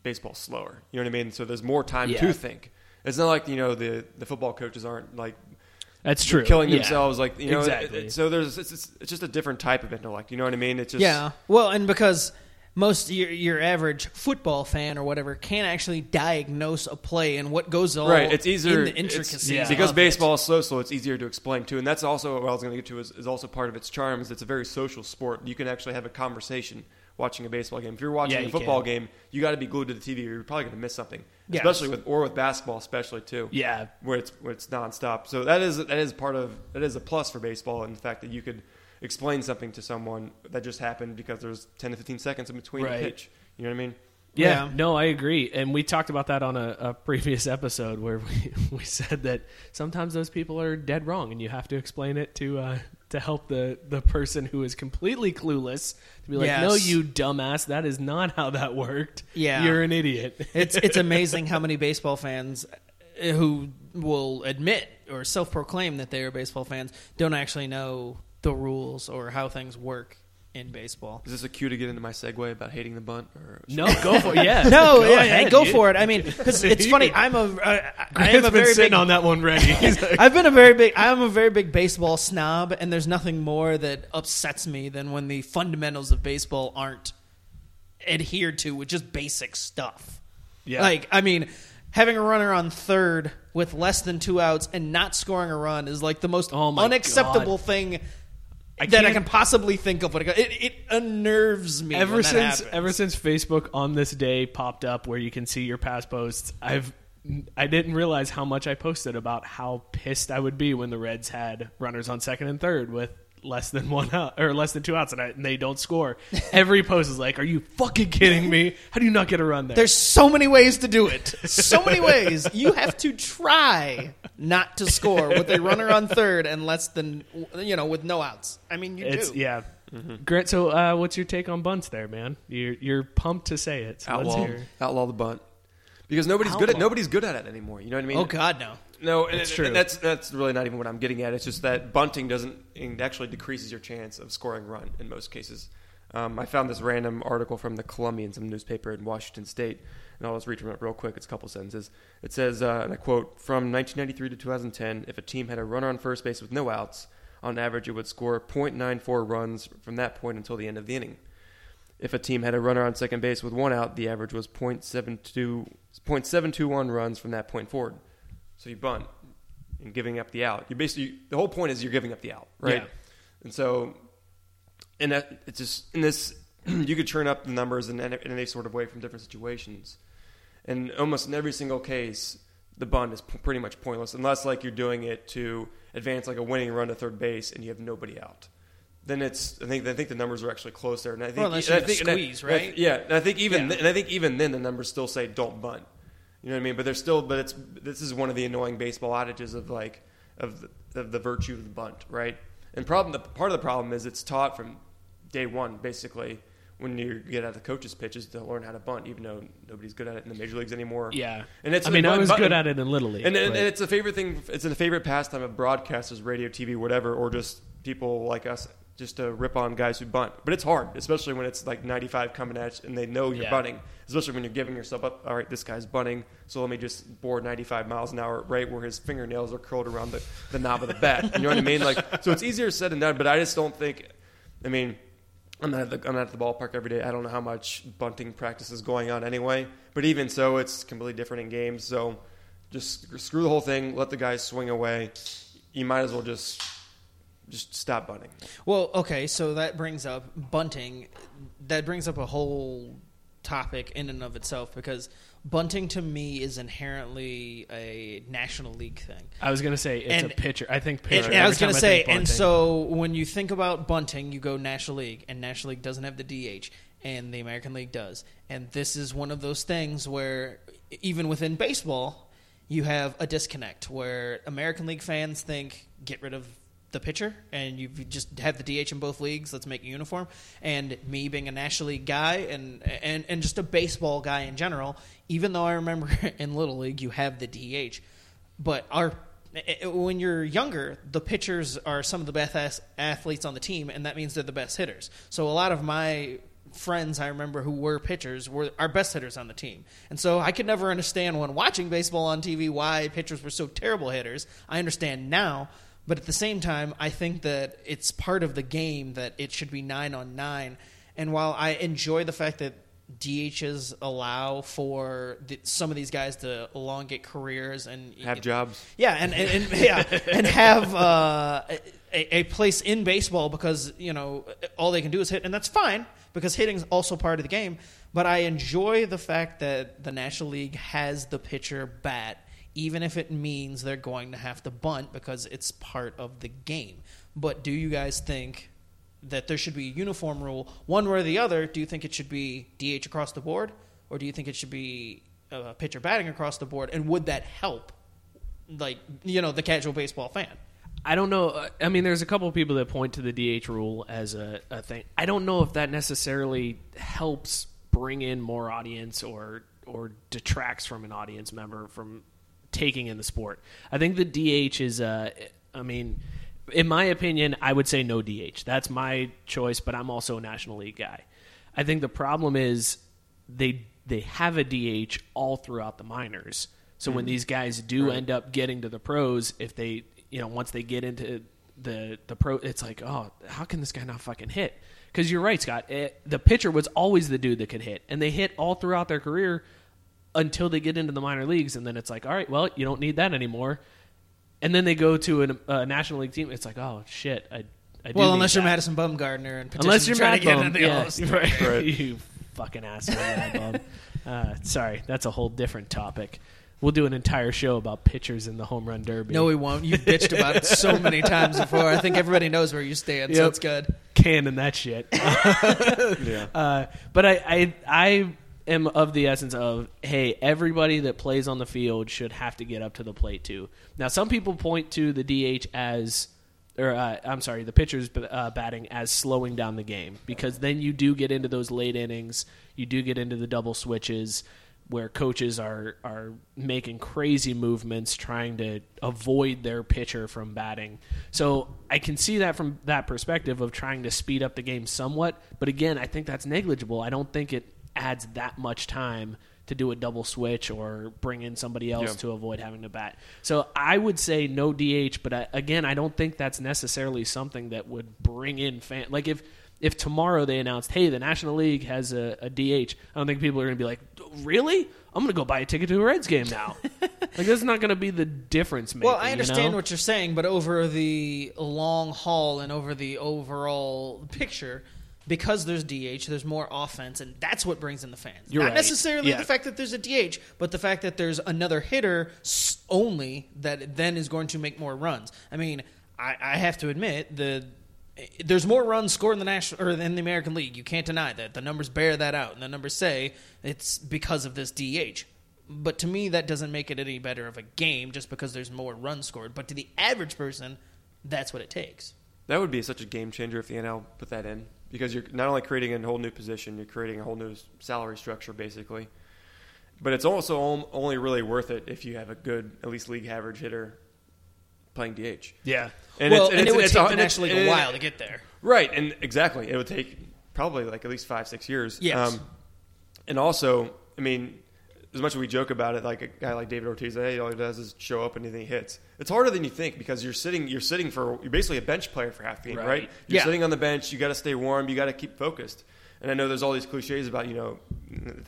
baseball slower. You know what I mean? So there's more time Yeah. to think. It's not like you know the the football coaches aren't like That's true. killing Yeah. themselves. Like you know, Exactly. it- so there's it's, it's, it's just a different type of intellect. You know what I mean? It's just Yeah. Well, and because most your your average football fan or whatever can't actually diagnose a play and what goes on Right, it's easier in the intricacies yeah. because of baseball is slow, so it's easier to explain too. And that's also what I was going to get to is, is also part of its charm. Is it's a very social sport. You can actually have a conversation watching a baseball game. If you're watching Yeah, a football can. game, you got to be glued to the TV, or you're probably going to miss something. Yes. Especially with or with basketball, especially too. Yeah. where it's where it's nonstop. So that is that is part of that is a plus for baseball in the fact that you could explain something to someone that just happened because there's 10 to 15 seconds in between Right. the pitch. You know what I mean? Yeah, Yeah. no, I agree, and we talked about that on a, a previous episode where we, we said that sometimes those people are dead wrong, and you have to explain it to uh, to help the the person who is completely clueless to be like, Yes. "No, you dumbass, that is not how that worked. Yeah. you're an idiot." it's it's amazing how many baseball fans uh, who will admit or self-proclaim that they are baseball fans don't actually know the rules or how things work in baseball. Is this a cue to get into my segue about hating the bunt? Or no, go for it. Yeah, No, go yeah, ahead, go for it. I mean, because it's funny. I'm a I, I am Grant's a been very sitting big on that one ready. Like, I've been a very big I'm a very big baseball snob and there's nothing more that upsets me than when the fundamentals of baseball aren't adhered to with just basic stuff. Yeah. Like, I mean, having a runner on third with less than 2 outs and not scoring a run is like the most Oh unacceptable God. thing I that I can't- possibly think of. When it, it, it unnerves me. ever since happens. ever since Facebook on this day popped up where you can see your past posts, I've I didn't realize how much I posted about how pissed I would be when the Reds had runners on second and third with less than one out or less than two outs and, I, and they don't score. Every post is like, "Are you fucking kidding me? How do you not get a run there?" There's so many ways to do it. So many ways. You have to try not to score with a runner on third and less than you know with no outs. I mean, you it's do. yeah. Grant, so uh, what's your take on bunts there, man? You're you're pumped to say it. So let's outlaw hear. outlaw the bunt because nobody's good at nobody's good at it anymore. You know what I mean? Oh God, no. No, and That's it- true. and that's that's really not even what I'm getting at. It's just that bunting doesn't it actually decreases your chance of scoring a run in most cases. Um, I found this random article from the Columbian, some newspaper in Washington State, and I'll just read from it real quick. It's a couple sentences. It says, uh, and I quote: "From 1993 to 2010, if a team had a runner on first base with no outs, on average it would score .94 runs from that point until the end of the inning. If a team had a runner on second base with one out, the average was .72 .721 runs from that point forward. So you bunt and giving up the out. You basically the whole point is you're giving up the out, right? Yeah. And so, and that it's just in this you could turn up the numbers in any, in any sort of way from different situations, and almost in every single case, the bunt is p- pretty much pointless unless like you're doing it to advance like a winning run to third base and you have nobody out. Then it's I think I think the numbers are actually close there, and I think Well, unless I think- I- squeeze, I- right? yeah, and I think even Yeah. th- and I think even then the numbers still say don't bunt. You know what I mean? But they're still, but it's this is one of the annoying baseball adages of like of the, of the virtue of the bunt, right? And problem, the part of the problem is it's taught from day one, basically, when you get out of the coach's pitches to learn how to bunt, even though nobody's good at it in the major leagues anymore. Yeah, and it's I mean, I but- was but- good at it in Little League, and, and, and it's a favorite thing. It's a favorite pastime of broadcasters, radio, TV, whatever, or just people like us just to rip on guys who bunt. But it's hard, especially when it's like 95 coming at you and they know you're Yeah. bunting. Especially when you're giving yourself up. All right, this guy's bunting, so let me just bore 95 miles an hour right where his fingernails are curled around the, the knob of the bat. You know what I mean? Like, so it's easier said than done. But I just don't think. I mean, I'm not, at the, I'm not at the ballpark every day. I don't know how much bunting practice is going on anyway. But even so, it's completely different in games. So just screw the whole thing. Let the guys swing away. You might as well just just stop bunting. Well, okay, so that brings up bunting. That brings up a whole topic in and of itself because bunting to me is inherently a National League thing. I was gonna say it's And- a pitcher. I think pitcher. and I was going to say, and so when you think about bunting, you go National League, and National League doesn't have the DH, and the American League does. And this is one of those things where, even within baseball, you have a disconnect where American League fans think, get rid of the pitcher, and you just have the DH in both leagues. Let's make a uniform. And me being a National League guy and and and just a baseball guy in general, even though I remember in Little League you have the DH, but our eh, when you're younger, the pitchers are some of the best athletes on the team, and that means they're the best hitters. So a lot of my friends I remember who were pitchers were our best hitters on the team, and so I could never understand when watching baseball on TV why pitchers were so terrible hitters. I understand now. But at the same time, I think that it's part of the game that it should be nine on nine. And while I enjoy the fact that DHs allow for the, some of these guys to elongate careers and Have jobs. yeah, and, and, and yeah, and have uh, a, a place in baseball because you know all they can do is hit, and that's fine because hitting's also part of the game. But I enjoy the fact that the National League has the pitcher bat, even if it means they're going to have to bunt because it's part of the game. But do you guys think that there should be a uniform rule, one way or the other? Do you think it should be DH across the board, or do you think it should be uh, pitcher batting across the board? And would that help like you know the casual baseball fan. I don't know. uh, I mean, there's a couple of people that point to the DH rule as a, a thing. I don't know if that necessarily helps bring in more audience or or detracts from an audience member from taking in the sport. I think the DH is. Uh, I mean, in my opinion, I would say no DH. That's my choice, but I'm also a National League guy. I think the problem is they they have a DH all throughout the minors. So when these guys do end up getting to the pros, if they you know once they get into the the pro, it's like oh how can this guy not fucking hit? Because you're right, Scott. It, the pitcher was always the dude that could hit, and they hit all throughout their career until they get into the minor leagues, and then it's like all right, well you don't need that anymore. And then they go to an, a national league team. It's like oh shit, I. I do Well, unless you're that. Madison Bumgarner and petition Unless to you're try Mad to get Bum, into the yeah, right. Right. you fucking asshole, Mad Bum. Uh, sorry, that's a whole different topic. We'll do an entire show about pitchers in the home run derby. No, we won't. You've bitched about it so many times before. I think everybody knows where you stand, so it's good. cannon that shit. Yeah. Uh, but I, I, I am of the essence of hey, everybody that plays on the field should have to get up to the plate too. Now, some people point to the DH as, or uh, I'm sorry, the pitcher's uh, batting as slowing down the game because then you do get into those late innings, you do get into the double switches. Where coaches are are making crazy movements trying to avoid their pitcher from batting, so I can see that from that perspective of trying to speed up the game somewhat. But again, I think that's negligible. I don't think it adds that much time to do a double switch or bring in somebody else Yeah. to avoid having to bat. So I would say no DH, but I, again, I don't think that's necessarily something that would bring in fan. Like if if tomorrow they announced, hey, the National League has a, a DH, I don't think people are going to be like, really? I'm going to go buy a ticket to a Reds game now. like that's not going to be the difference maker. Well, I understand you know? what you're saying, but over the long haul and over the overall picture, because there's DH, there's more offense, and that's what brings in the fans. You're Not right. necessarily Yeah. the fact that there's a DH, but the fact that there's another hitter only that then is going to make more runs. I mean, I, I have to admit the. There's more runs scored in the national or in the American League. You can't deny that. The numbers bear that out, and the numbers say it's because of this DH. But to me, that doesn't make it any better of a game just because there's more runs scored. But to the average person, that's what it takes. That would be such a game changer if the NL put that in because you're not only creating a whole new position, you're creating a whole new salary structure basically. But it's also only really worth it if you have a good, at least league average hitter playing DH. yeah. And well, it's, and, it would it's, take it's, the and National League a while to get there. Right, and exactly, it would take probably like at least five, six years. Um, Yes. and also, I mean, as much as we joke about it, like a guy like David Ortiz, hey, all he does is show up and then he hits. It's harder than you think because you're sitting, you're sitting for, you're basically a bench player for half the game, right? Right. You're Yeah. sitting on the bench. You got to stay warm. You got to keep focused. And I know there's all these cliches about, you know,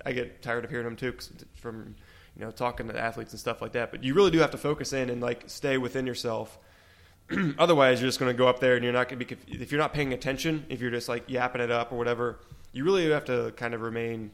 I get tired of hearing them too from, you know, talking to athletes and stuff like that. But you really do have to focus in and like stay within yourself. Otherwise, you're just going to go up there and you're not going to be. If you're not paying attention, if you're just like yapping it up or whatever, you really have to kind of remain,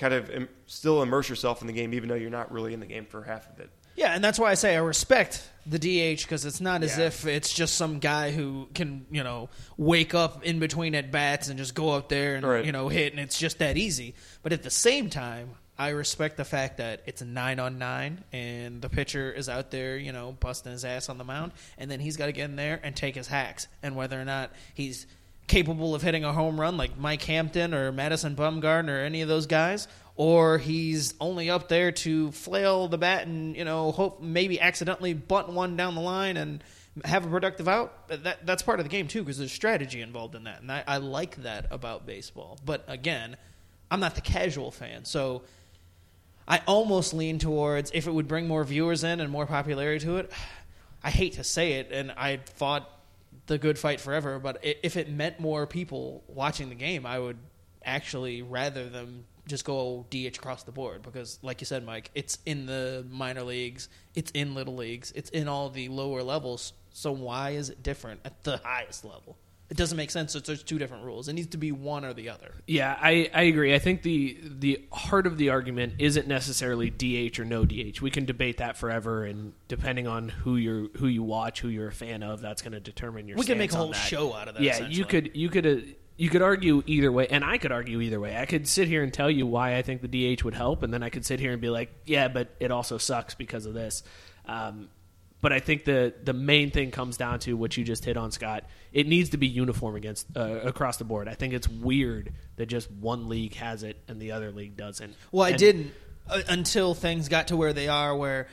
kind of Im- still immerse yourself in the game, even though you're not really in the game for half of it. Yeah, and that's why I say I respect the DH because it's not as Yeah. if it's just some guy who can, you know, wake up in between at bats and just go up there and, Right. you know, hit, and it's just that easy. But at the same time, I respect the fact that it's a nine on nine and the pitcher is out there, you know, busting his ass on the mound, and then he's got to get in there and take his hacks. And whether or not he's capable of hitting a home run like Mike Hampton or Madison Bumgarner or any of those guys, or he's only up there to flail the bat and you know hope maybe accidentally bunt one down the line and have a productive out. That that's part of the game too because there's strategy involved in that, and I, I like that about baseball. But again, I'm not the casual fan, so. I almost lean towards if it would bring more viewers in and more popularity to it. I hate to say it, and I fought the good fight forever, but if it meant more people watching the game, I would actually rather them just go DH across the board because, like you said, Mike, it's in the minor leagues, it's in little leagues, it's in all the lower levels. So why is it different at the highest level? It doesn't make sense. that there's two different rules. It needs to be one or the other. Yeah, I, I agree. I think the the heart of the argument isn't necessarily DH or no DH. We can debate that forever, and depending on who you're who you watch, who you're a fan of, that's going to determine your. We can make a whole that. show out of that, Yeah, you could you could uh, you could argue either way, and I could argue either way. I could sit here and tell you why I think the DH would help, and then I could sit here and be like, yeah, but it also sucks because of this. Um, but I think the the main thing comes down to what you just hit on, Scott. It needs to be uniform against uh, across the board. I think it's weird that just one league has it and the other league doesn't. Well, I And- didn't uh, until things got to where they are, where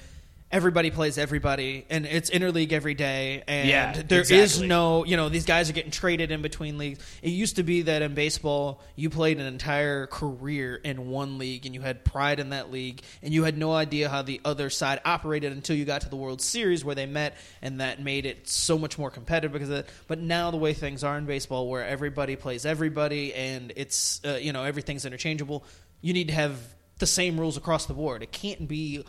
everybody plays everybody, and it's interleague every day, and Yeah, there is exactly. no, you know, these guys are getting traded in between leagues. It used to be that in baseball, you played an entire career in one league, and you had pride in that league, and you had no idea how the other side operated until you got to the World Series where they met, and that made it so much more competitive because of that. But now the way things are in baseball, where everybody plays everybody, and it's uh, you know everything's interchangeable, you need to have the same rules across the board. It can't be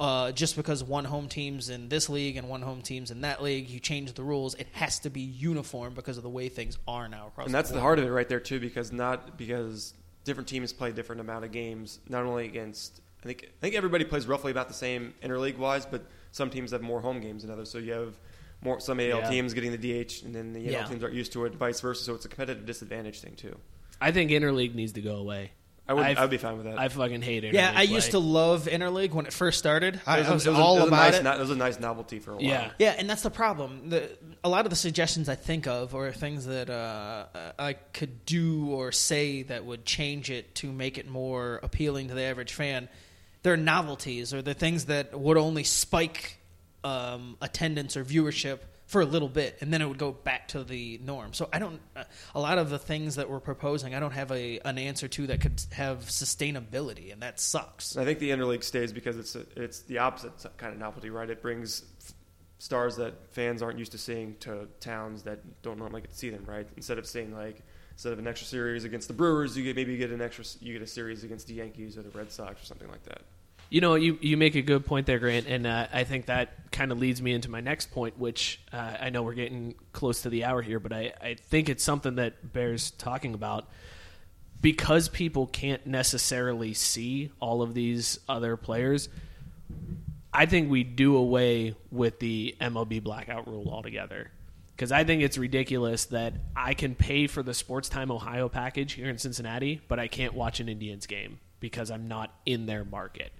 uh, just because one home team's in this league and one home team's in that league, you change the rules. It has to be uniform because of the way things are now across. and that's the the heart of it right there too because not because different teams play different amount of games not only against i think i think everybody plays roughly about the same interleague wise but some teams have more home games than others so you have more some AL Yeah. teams getting the DH and then the AL Yeah. teams aren't used to it vice versa so it's a competitive disadvantage thing too I think interleague needs to go away. I would I've- I would be fine with that I fucking hate interleague. Yeah, I play. used to love interleague when it first started. I, It I was it all it was a about nice, it. no- it was a nice novelty for a while Yeah. Yeah, and that's the problem. The, a lot of the suggestions I think of are things that uh, I could do or say that would change it to make it more appealing to the average fan. They're novelties or they're things that would only spike um, attendance or viewership for a little bit, and then it would go back to the norm. So I don't. A lot of the things that we're proposing, I don't have a an answer to that could have sustainability, and that sucks. I think the interleague stays because it's a, it's the opposite kind of novelty, right? It brings stars that fans aren't used to seeing to towns that don't normally get to see them, right? Instead of seeing like instead of an extra series against the Brewers, you get maybe you get an extra you get a series against the Yankees or the Red Sox or something like that. You know, you, you make a good point there, Grant, and uh, I think that kind of leads me into my next point, which uh, I know we're getting close to the hour here, but I, I think it's something that bears talking about. Because people can't necessarily see all of these other players, I think we do away with the MLB blackout rule altogether. Because I think it's ridiculous that I can pay for the Sports Time Ohio package here in Cincinnati, but I can't watch an Indians game because I'm not in their market.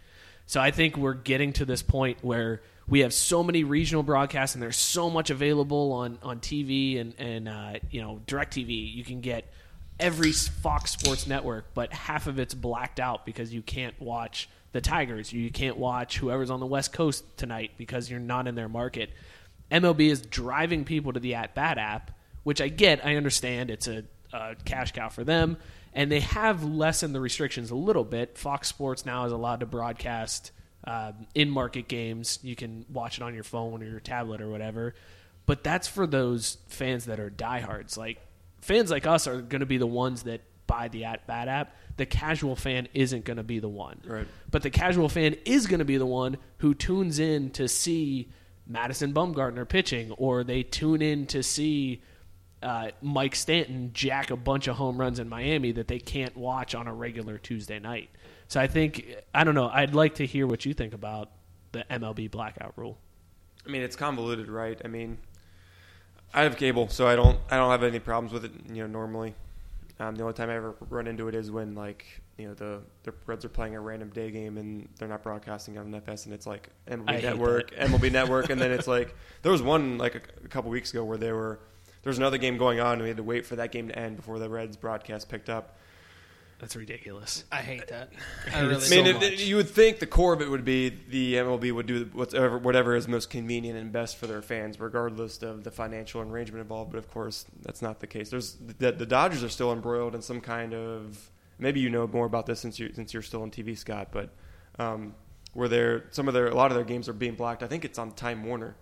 So I think we're getting to this point where we have so many regional broadcasts and there's so much available on, on TV and, and uh, you know, DirecTV. You can get every Fox Sports network, but half of it's blacked out because you can't watch the Tigers. You can't watch whoever's on the West Coast tonight because you're not in their market. MLB is driving people to the At Bat app, which I get. I understand it's a, a cash cow for them, and they have lessened the restrictions a little bit. Fox Sports now is allowed to broadcast uh, in market games. You can watch it on your phone or your tablet or whatever. But that's for those fans that are diehards. Like fans like us are going to be the ones that buy the at bat app. The casual fan isn't going to be the one. Right. But the casual fan is going to be the one who tunes in to see Madison Bumgarner pitching, or they tune in to see uh, Mike Stanton jack a bunch of home runs in Miami that they can't watch on a regular Tuesday night. So I think I don't know. I'd like to hear what you think about the MLB blackout rule. I mean, it's convoluted, right? I mean, I have cable, so I don't I don't have any problems with it. You know, normally, um, the only time I ever run into it is when like you know the the Reds are playing a random day game and they're not broadcasting on FS, and it's like MLB hate Network. MLB Network, and then it's like there was one like a, a couple weeks ago where they were there was another game going on, and we had to wait for that game to end before the Reds broadcast picked up. That's ridiculous. I hate that. I hate it really I so mean, do. it, much. you would think the core of it would be the MLB would do whatever whatever is most convenient and best for their fans, regardless of the financial arrangement involved. But of course, that's not the case. There's the, the Dodgers are still embroiled in some kind of maybe you know more about this since you since you're still on TV, Scott. But um, where they're some of their a lot of their games are being blocked. I think it's on Time Warner.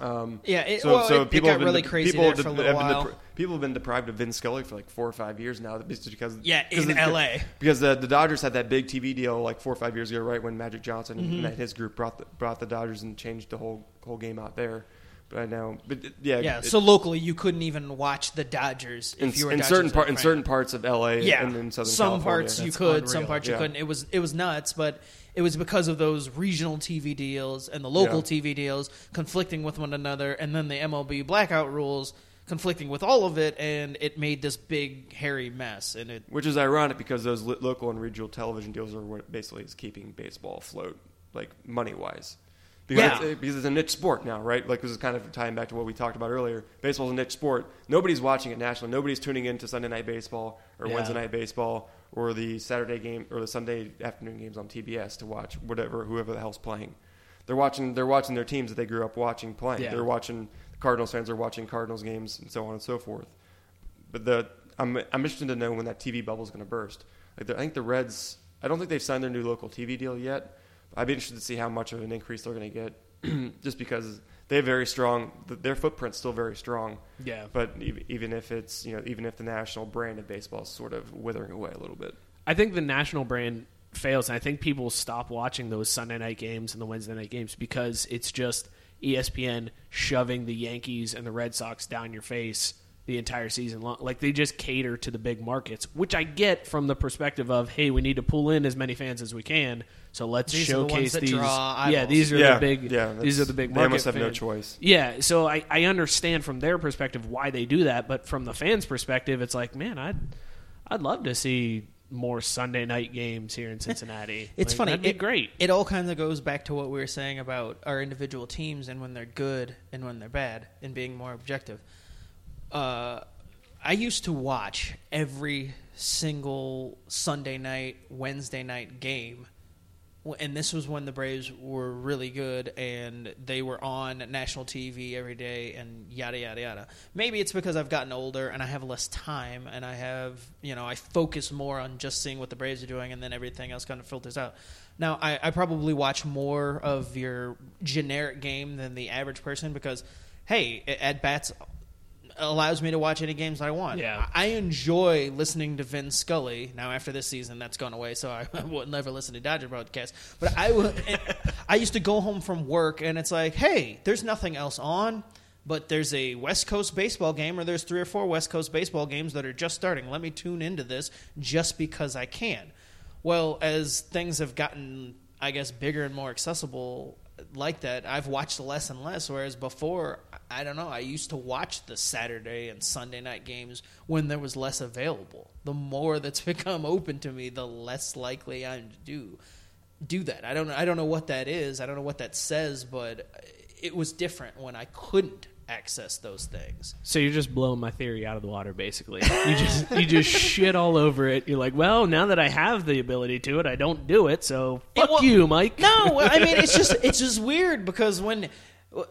Um, Yeah, it- well, it- it got have been really de- crazy people there have for a been- little while. depri- people have been deprived of Vin Scully for like four or five years now, just because Yeah, in the- LA. because the, the Dodgers had that big TV deal like four or five years ago, right when Magic Johnson Mm-hmm. and his group brought the, brought the Dodgers and changed the whole whole game out there. But I know, but yeah, Yeah, it- so locally you couldn't even watch the Dodgers if in, you were in Dodgers certain part in certain parts of LA, yeah, and in Southern California. some California. parts you could, some unreal. parts you couldn't. It was it was nuts, but it was because of those regional TV deals and the local Yeah. TV deals conflicting with one another, and then the MLB blackout rules conflicting with all of it, and it made this big hairy mess. And it which is ironic because those local and regional television deals are what basically is keeping baseball afloat, like money wise. Because, Yeah. it's, because it's a niche sport now, right? Like this is kind of tying back to what we talked about earlier. Baseball's a niche sport. Nobody's watching it nationally. Nobody's tuning in to Sunday night baseball or Yeah. Wednesday night baseball or the Saturday game or the Sunday afternoon games on TBS to watch whatever whoever the hell's playing. They're watching. They're watching their teams that they grew up watching playing. Yeah. They're watching Cardinals fans are watching Cardinals games and so on and so forth. But the I'm I'm interested to know when that TV bubble is going to burst. Like the, I think the Reds. I don't think they've signed their new local TV deal yet. I'd be interested to see how much of an increase they're going to get, just because they're very strong. Their footprint's still very strong. Yeah. But even if it's you know even if the national brand of baseball is sort of withering away a little bit. I think the national brand fails, and I think people stop watching those Sunday night games and the Wednesday night games because it's just ESPN shoving the Yankees and the Red Sox down your face the entire season long. Like they just cater to the big markets, which I get from the perspective of, hey, we need to pull in as many fans as we can, so let's These are the ones showcase that these. draw yeah, these are yeah, the big. Yeah, these are the big. They Market almost have no choice. Yeah, so I, I understand from their perspective why they do that, but from the fans' perspective, it's like, man, I'd I'd love to see more Sunday night games here in Cincinnati. It's Like, funny. That'd be it, great. It all kind of goes back to what we were saying about our individual teams and when they're good and when they're bad and being more objective. Uh, I used to watch every single Sunday night, Wednesday night game. And this was when the Braves were really good and they were on national TV every day and yada, yada, yada. Maybe it's because I've gotten older and I have less time and I have, you know, I focus more on just seeing what the Braves are doing and then everything else kind of filters out. Now, I, I probably watch more of your generic game than the average person because, hey, at bats allows me to watch any games I want. Yeah. I enjoy listening to Vin Scully. Now, after this season, that's gone away, so I, will never listen to Dodger broadcasts. But I, will- I used to go home from work, and it's like, hey, there's nothing else on, but there's a West Coast baseball game, or there's three or four West Coast baseball games that are just starting. Let me tune into this just because I can. Well, as things have gotten, I guess, bigger and more accessible like that, I've watched less and less. Whereas before, I don't know, I used to watch the Saturday and Sunday night games when there was less available. The more that's become open to me, the less likely I'm to do do that. I don't I don't know what that is. I don't know what that says, but it was different when I couldn't access those things. So you're just blowing my theory out of the water, basically. You just you just shit all over it. You're like, well, now that I have the ability to it, I don't do it. So fuck well- you, Mike. No, I mean it's just it's just weird because when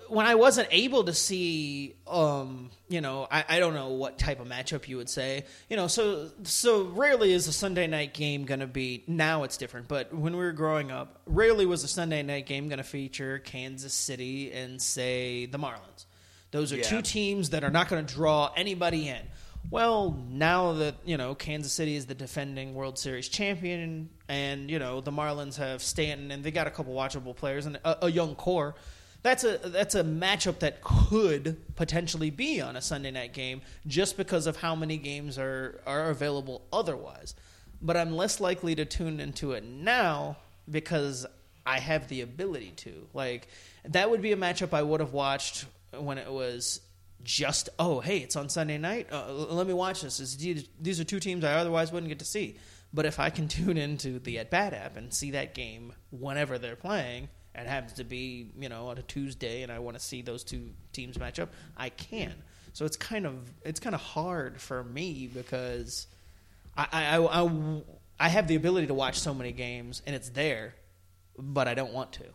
when I wasn't able to see, um, you know, I, I don't know what type of matchup you would say, you know, so so rarely is a Sunday night game going to be. Now it's different, but when we were growing up, rarely was a Sunday night game going to feature Kansas City and say the Marlins. Those are Yeah. two teams that are not going to draw anybody in. Well, now that you know Kansas City is the defending World Series champion, and you know the Marlins have Stanton, and they got a couple watchable players and a, a young core. That's a that's a matchup that could potentially be on a Sunday night game, just because of how many games are are available otherwise. But I'm less likely to tune into it now because I have the ability to. Like that would be a matchup I would have watched when it was just oh hey it's on Sunday night. Uh, let me watch this. These are two teams I otherwise wouldn't get to see. But if I can tune into the at bat app and see that game whenever they're playing and it happens to be you know on a Tuesday and I want to see those two teams match up I can. So it's kind of it's kind of hard for me because I, I, I I have the ability to watch so many games and it's there but I don't want to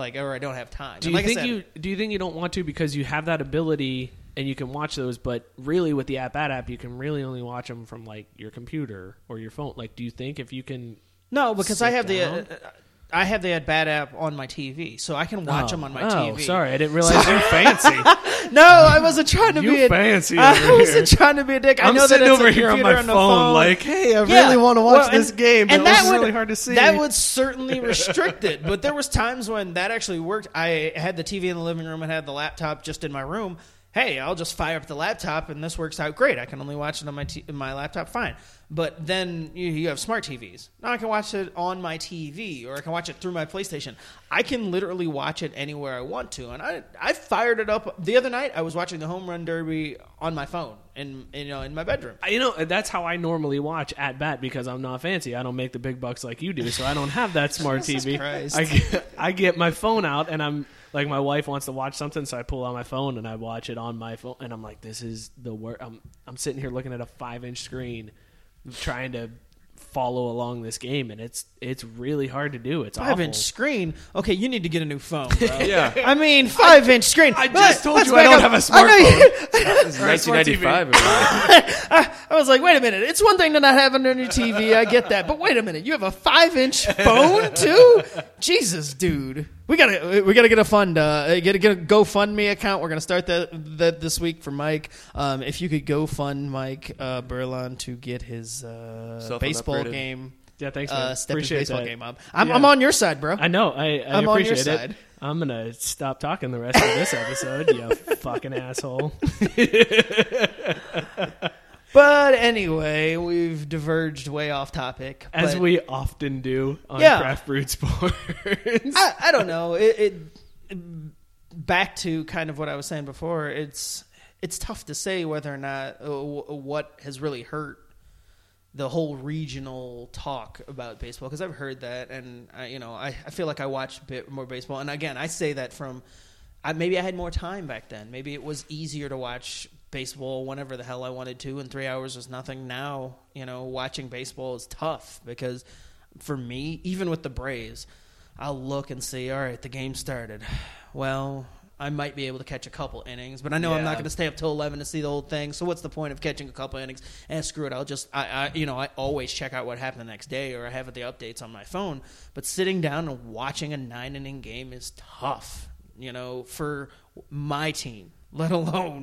like or I don't have time Do And you like I think said- you do you think you don't want to because you have that ability and you can watch those, but really with the app at app you can really only watch them from like your computer or your phone. Like, do you think if you can? No, because sit I have the down? uh, I have the bat app on my TV, so I can watch oh, them on my oh, TV. Oh, sorry, I didn't realize you're fancy. No, I wasn't trying to You be a, fancy I wasn't here. trying to be a dick. I I'm know that sitting a over here on my the phone, like, hey, I Yeah, really want to watch well, and- this game, but and that would, really hard to see. That would certainly restrict it. But there was times when that actually worked. I had the TV in the living room and had the laptop just in my room. Hey, I'll just fire up the laptop and this works out great. I can only watch it on my t- my laptop, fine. But then you, you have smart TVs. Now I can watch it on my TV or I can watch it through my PlayStation. I can literally watch it anywhere I want to. And I I fired it up the other night. I was watching the home run derby on my phone in, you know in my bedroom. You know, that's how I normally watch at bat because I'm not fancy. I don't make the big bucks like you do, so I don't have that smart Jesus TV. Christ. I get, I get my phone out and I'm like, my wife wants to watch something, so I pull out my phone and I watch it on my phone, and I'm like, this is the worst. I'm I'm sitting here looking at a five inch screen, trying to follow along this game, and it's it's really hard to do. It's Five awful. inch screen. Okay, you need to get a new phone, bro. Yeah. I mean, five inch screen. I just Let- told you I don't up. have a I know you- This 1995. I was like, wait a minute. It's one thing to not have it on your TV. I get that, but wait a minute. You have a five inch phone too? Jesus, dude. We gotta we gotta get a fund. Uh, get a, get a GoFundMe account. We're gonna start that that this week for Mike. Um, if you could go fund Mike uh, Berlon to get his uh, baseball game. Yeah, thanks. Man. Uh, step his Appreciate baseball that. game up. I'm, Yeah. I'm on your side, bro. I know. I, I I'm on your appreciate side. I'm gonna stop talking the rest of this episode. you fucking asshole. But anyway, we've diverged way off topic. As but we often do on Yeah. Craft Brewed Sports. I, I don't know. It, it back to kind of what I was saying before. It's it's tough to say whether or not uh, what has really hurt the whole regional talk about baseball because I've heard that and I, you know I, I feel like I watched a bit more baseball and again I say that from I, maybe I had more time back then maybe it was easier to watch baseball whenever the hell I wanted to and three hours was nothing now you know watching baseball is tough because for me even with the Braves I'll look and see all right the game started well I might be able to catch a couple innings, but I know I'm not going to stay up till eleven to see the whole thing. So what's the point of catching a couple innings? And screw it, I'll just I, I you know I always check out what happened the next day, or I have the updates on my phone. But sitting down and watching a nine inning game is tough, you know, for my team, let alone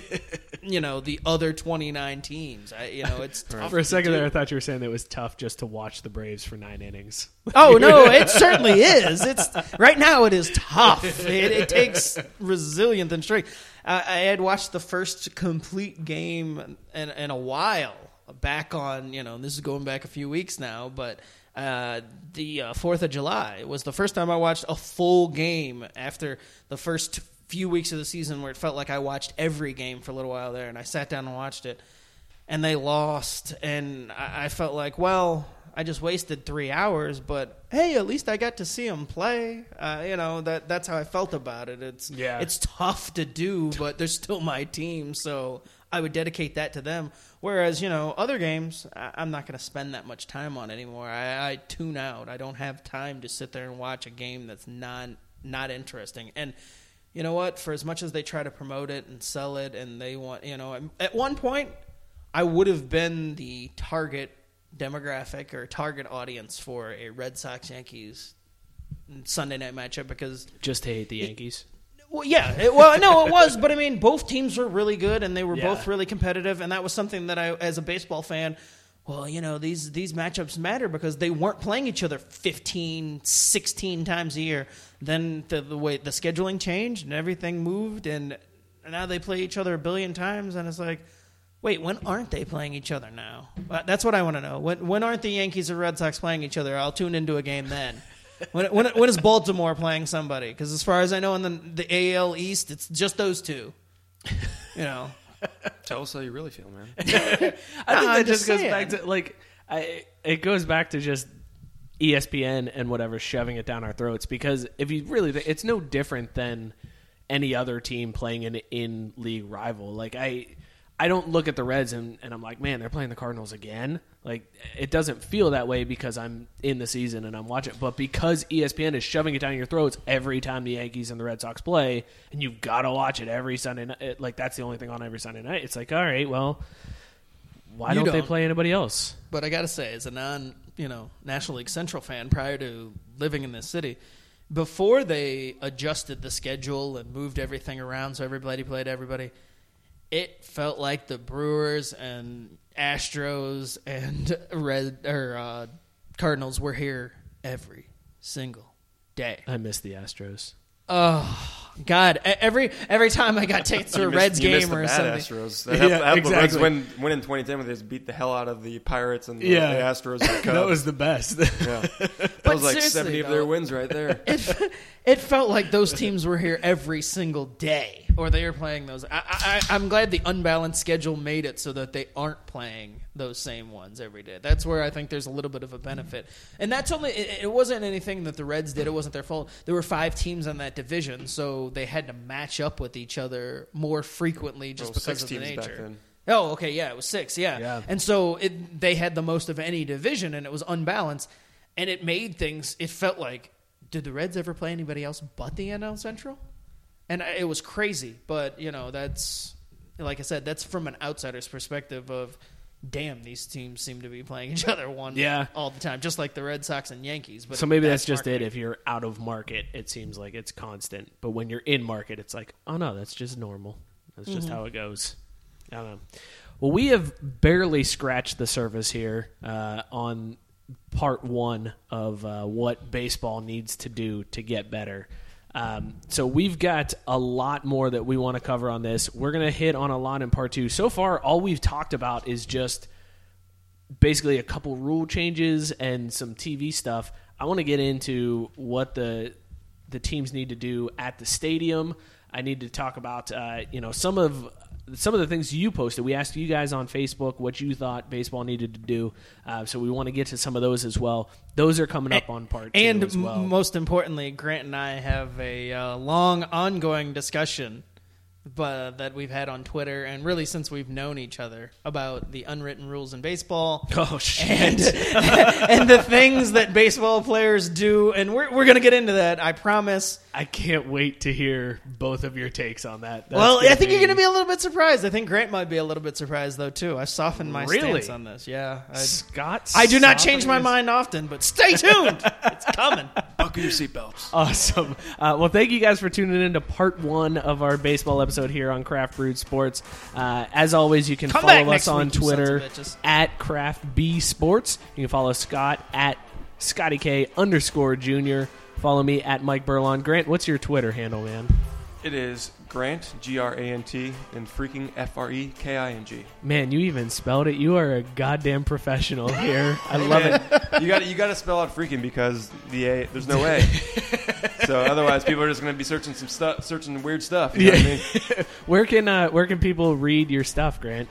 you know the other twenty nine teams. I, you know, it's tough For a second do. there, I thought you were saying that it was tough just to watch the Braves for nine innings. Oh no, it certainly is. It's right now. It is tough. It, it takes resilience and strength. Uh, I had watched the first complete game in, in a while. Back on, you know, this is going back a few weeks now, but uh, the uh, Fourth of July was the first time I watched a full game after the first few weeks of the season, where it felt like I watched every game for a little while there, and I sat down and watched it and they lost and I, I felt like well i just wasted three hours but hey at least i got to see them play. Uh, you know that that's how i felt about it. It's Yeah. it's tough to do but they're still my team so i would dedicate that to them. Whereas you know other games I, i'm not going to spend that much time on anymore. I, I tune out. I don't have time to sit there and watch a game that's not not interesting. And you know what? For as much as they try to promote it and sell it, and they want, you know, at one point, I would have been the target demographic or target audience for a Red Sox Yankees Sunday night matchup because Just to hate the Yankees. well, yeah. It, well, no, it was, but I mean, both teams were really good, and they were Yeah. both really competitive, and that was something that I, as a baseball fan, well, you know, these these matchups matter because they weren't playing each other 15, 16 times a year. Then the, the way the scheduling changed and everything moved, and now they play each other a billion times, and it's like. Wait, when aren't they playing each other now? Uh, That's what I want to know. When when aren't the Yankees or Red Sox playing each other? I'll tune into a game then. When, when, when is Baltimore playing somebody? Because as far as I know, in the, the AL East, it's just those two. You know, Tell us how you really feel, man. I think I'm that just just goes saying. back to like I, it goes back to just ESPN and whatever shoving it down our throats because if you really thi- it's no different than any other team playing an in league rival. Like I I don't look at the Reds and, and I'm like, man, they're playing the Cardinals again. Like it doesn't feel that way because I'm in the season and I'm watching. But because ESPN is shoving it down your throats every time the Yankees and the Red Sox play, and you've got to watch it every Sunday night. Like that's the only thing on every Sunday night. It's like, all right, well, why don't, they don't. play anybody else? but I got to say, as a non, you know, National League Central fan prior to living in this city, before they adjusted the schedule and moved everything around so everybody played everybody, it felt like the Brewers and Astros and Red or uh, Cardinals were here every single day. I miss the Astros. Oh God! Every every time I got tickets to a missed- Reds game or something, Astros. That helped, Yeah, helped the Reds exactly. win, win in 2010 when they just beat the hell out of the Pirates and the, Yeah. the Astros. That was the best. yeah. That But was like seriously, 70 of their wins right there. it, it felt like those teams were here every single day, or they were playing those. I, I, I'm glad the unbalanced schedule made it so that they aren't playing those same ones every day. That's where I think there's a little bit of a benefit, and that's only. It, it wasn't anything that the Reds did. It wasn't their fault. There were five teams in that division, so they had to match up with each other more frequently just Well, because six of the teams back nature. then. Oh, okay, yeah, it was six, yeah. Yeah. And so it, they had the most of any division, and it was unbalanced, and it made things. It felt like, did the Reds ever play anybody else but the NL Central? And I- it was crazy, but you know that's like I said, that's from an outsider's perspective of. Damn, these teams seem to be playing each other one Yeah. all the time, just like the Red Sox and Yankees. But so maybe that's just it. If you're out of market, it seems like it's constant. But when you're in market, it's like, oh no, that's just normal. That's just how it goes. I don't know. Well, we have barely scratched the surface here uh, on part one of uh, what baseball needs to do to get better. Um, so we've got a lot more that we want to cover on this. We're going to hit on a lot in part two. So far, all we've talked about is just basically a couple rule changes and some TV stuff. I want to get into what the the teams need to do at the stadium. I need to talk about uh, you know some of some of the things you posted. We asked you guys on Facebook what you thought baseball needed to do, uh, so we want to get to some of those as well. Those are coming up on part two and as well. m- most importantly, Grant and I have a uh, long, ongoing discussion, but that we've had on Twitter and really since we've known each other about the unwritten rules in baseball. oh shit! And, and the things that baseball players do, and we're, we're going to get into that, I promise. I can't wait to hear both of your takes on that. That's well, I think you're going to be a little bit surprised. I think Grant might be a little bit surprised, though, too. I softened my Really? stance on this. Yeah. I, Scott. I do not change my his- mind often, but stay tuned. it's coming. Buckle your seatbelts. Awesome. Uh, well, thank you guys for tuning in to part one of our baseball episode here on Craft Brewed Sports. Uh, as always, you can Come follow us on week, Twitter sons of bitches. at Craft B Sports. You can follow Scott at Scotty K underscore Junior. Follow me at Mike Burlon. Grant, what's your Twitter handle, man? It is Grant, G R A N T, and freaking F R E K I N G. Man, you even spelled it. You are a goddamn professional here. I love it. you got you got to spell out freaking because the A there's no A. so otherwise, people are just going to be searching some stuff, searching weird stuff. You know what I mean? Where can uh, where can people read your stuff, Grant?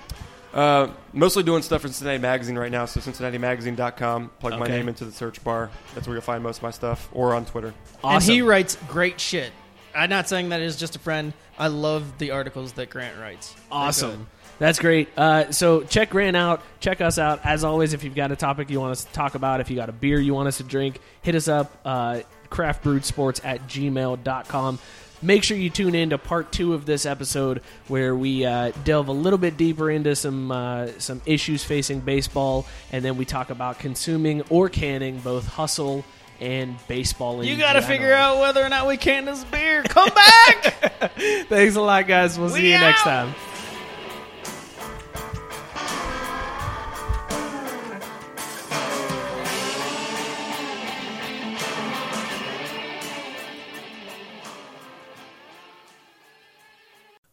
Uh, mostly doing stuff for Cincinnati Magazine right now. So CincinnatiMagazine.com. Plug my name into the search bar. That's where you'll find most of my stuff, or on Twitter. Awesome. And he writes great shit. I'm not saying that as just a friend. I love the articles that Grant writes. Awesome. That's great. Uh, so check Grant out. Check us out. As always, if you've got a topic you want us to talk about, if you got a beer you want us to drink, hit us up. Uh, craftbrewedsports at gmail.com. make sure you tune in to part two of this episode where we uh, delve a little bit deeper into some uh, some issues facing baseball, and then we talk about consuming or canning both hustle and baseball. in You got to figure out whether or not we can this beer. Come back. Thanks a lot, guys. We'll We see you next time.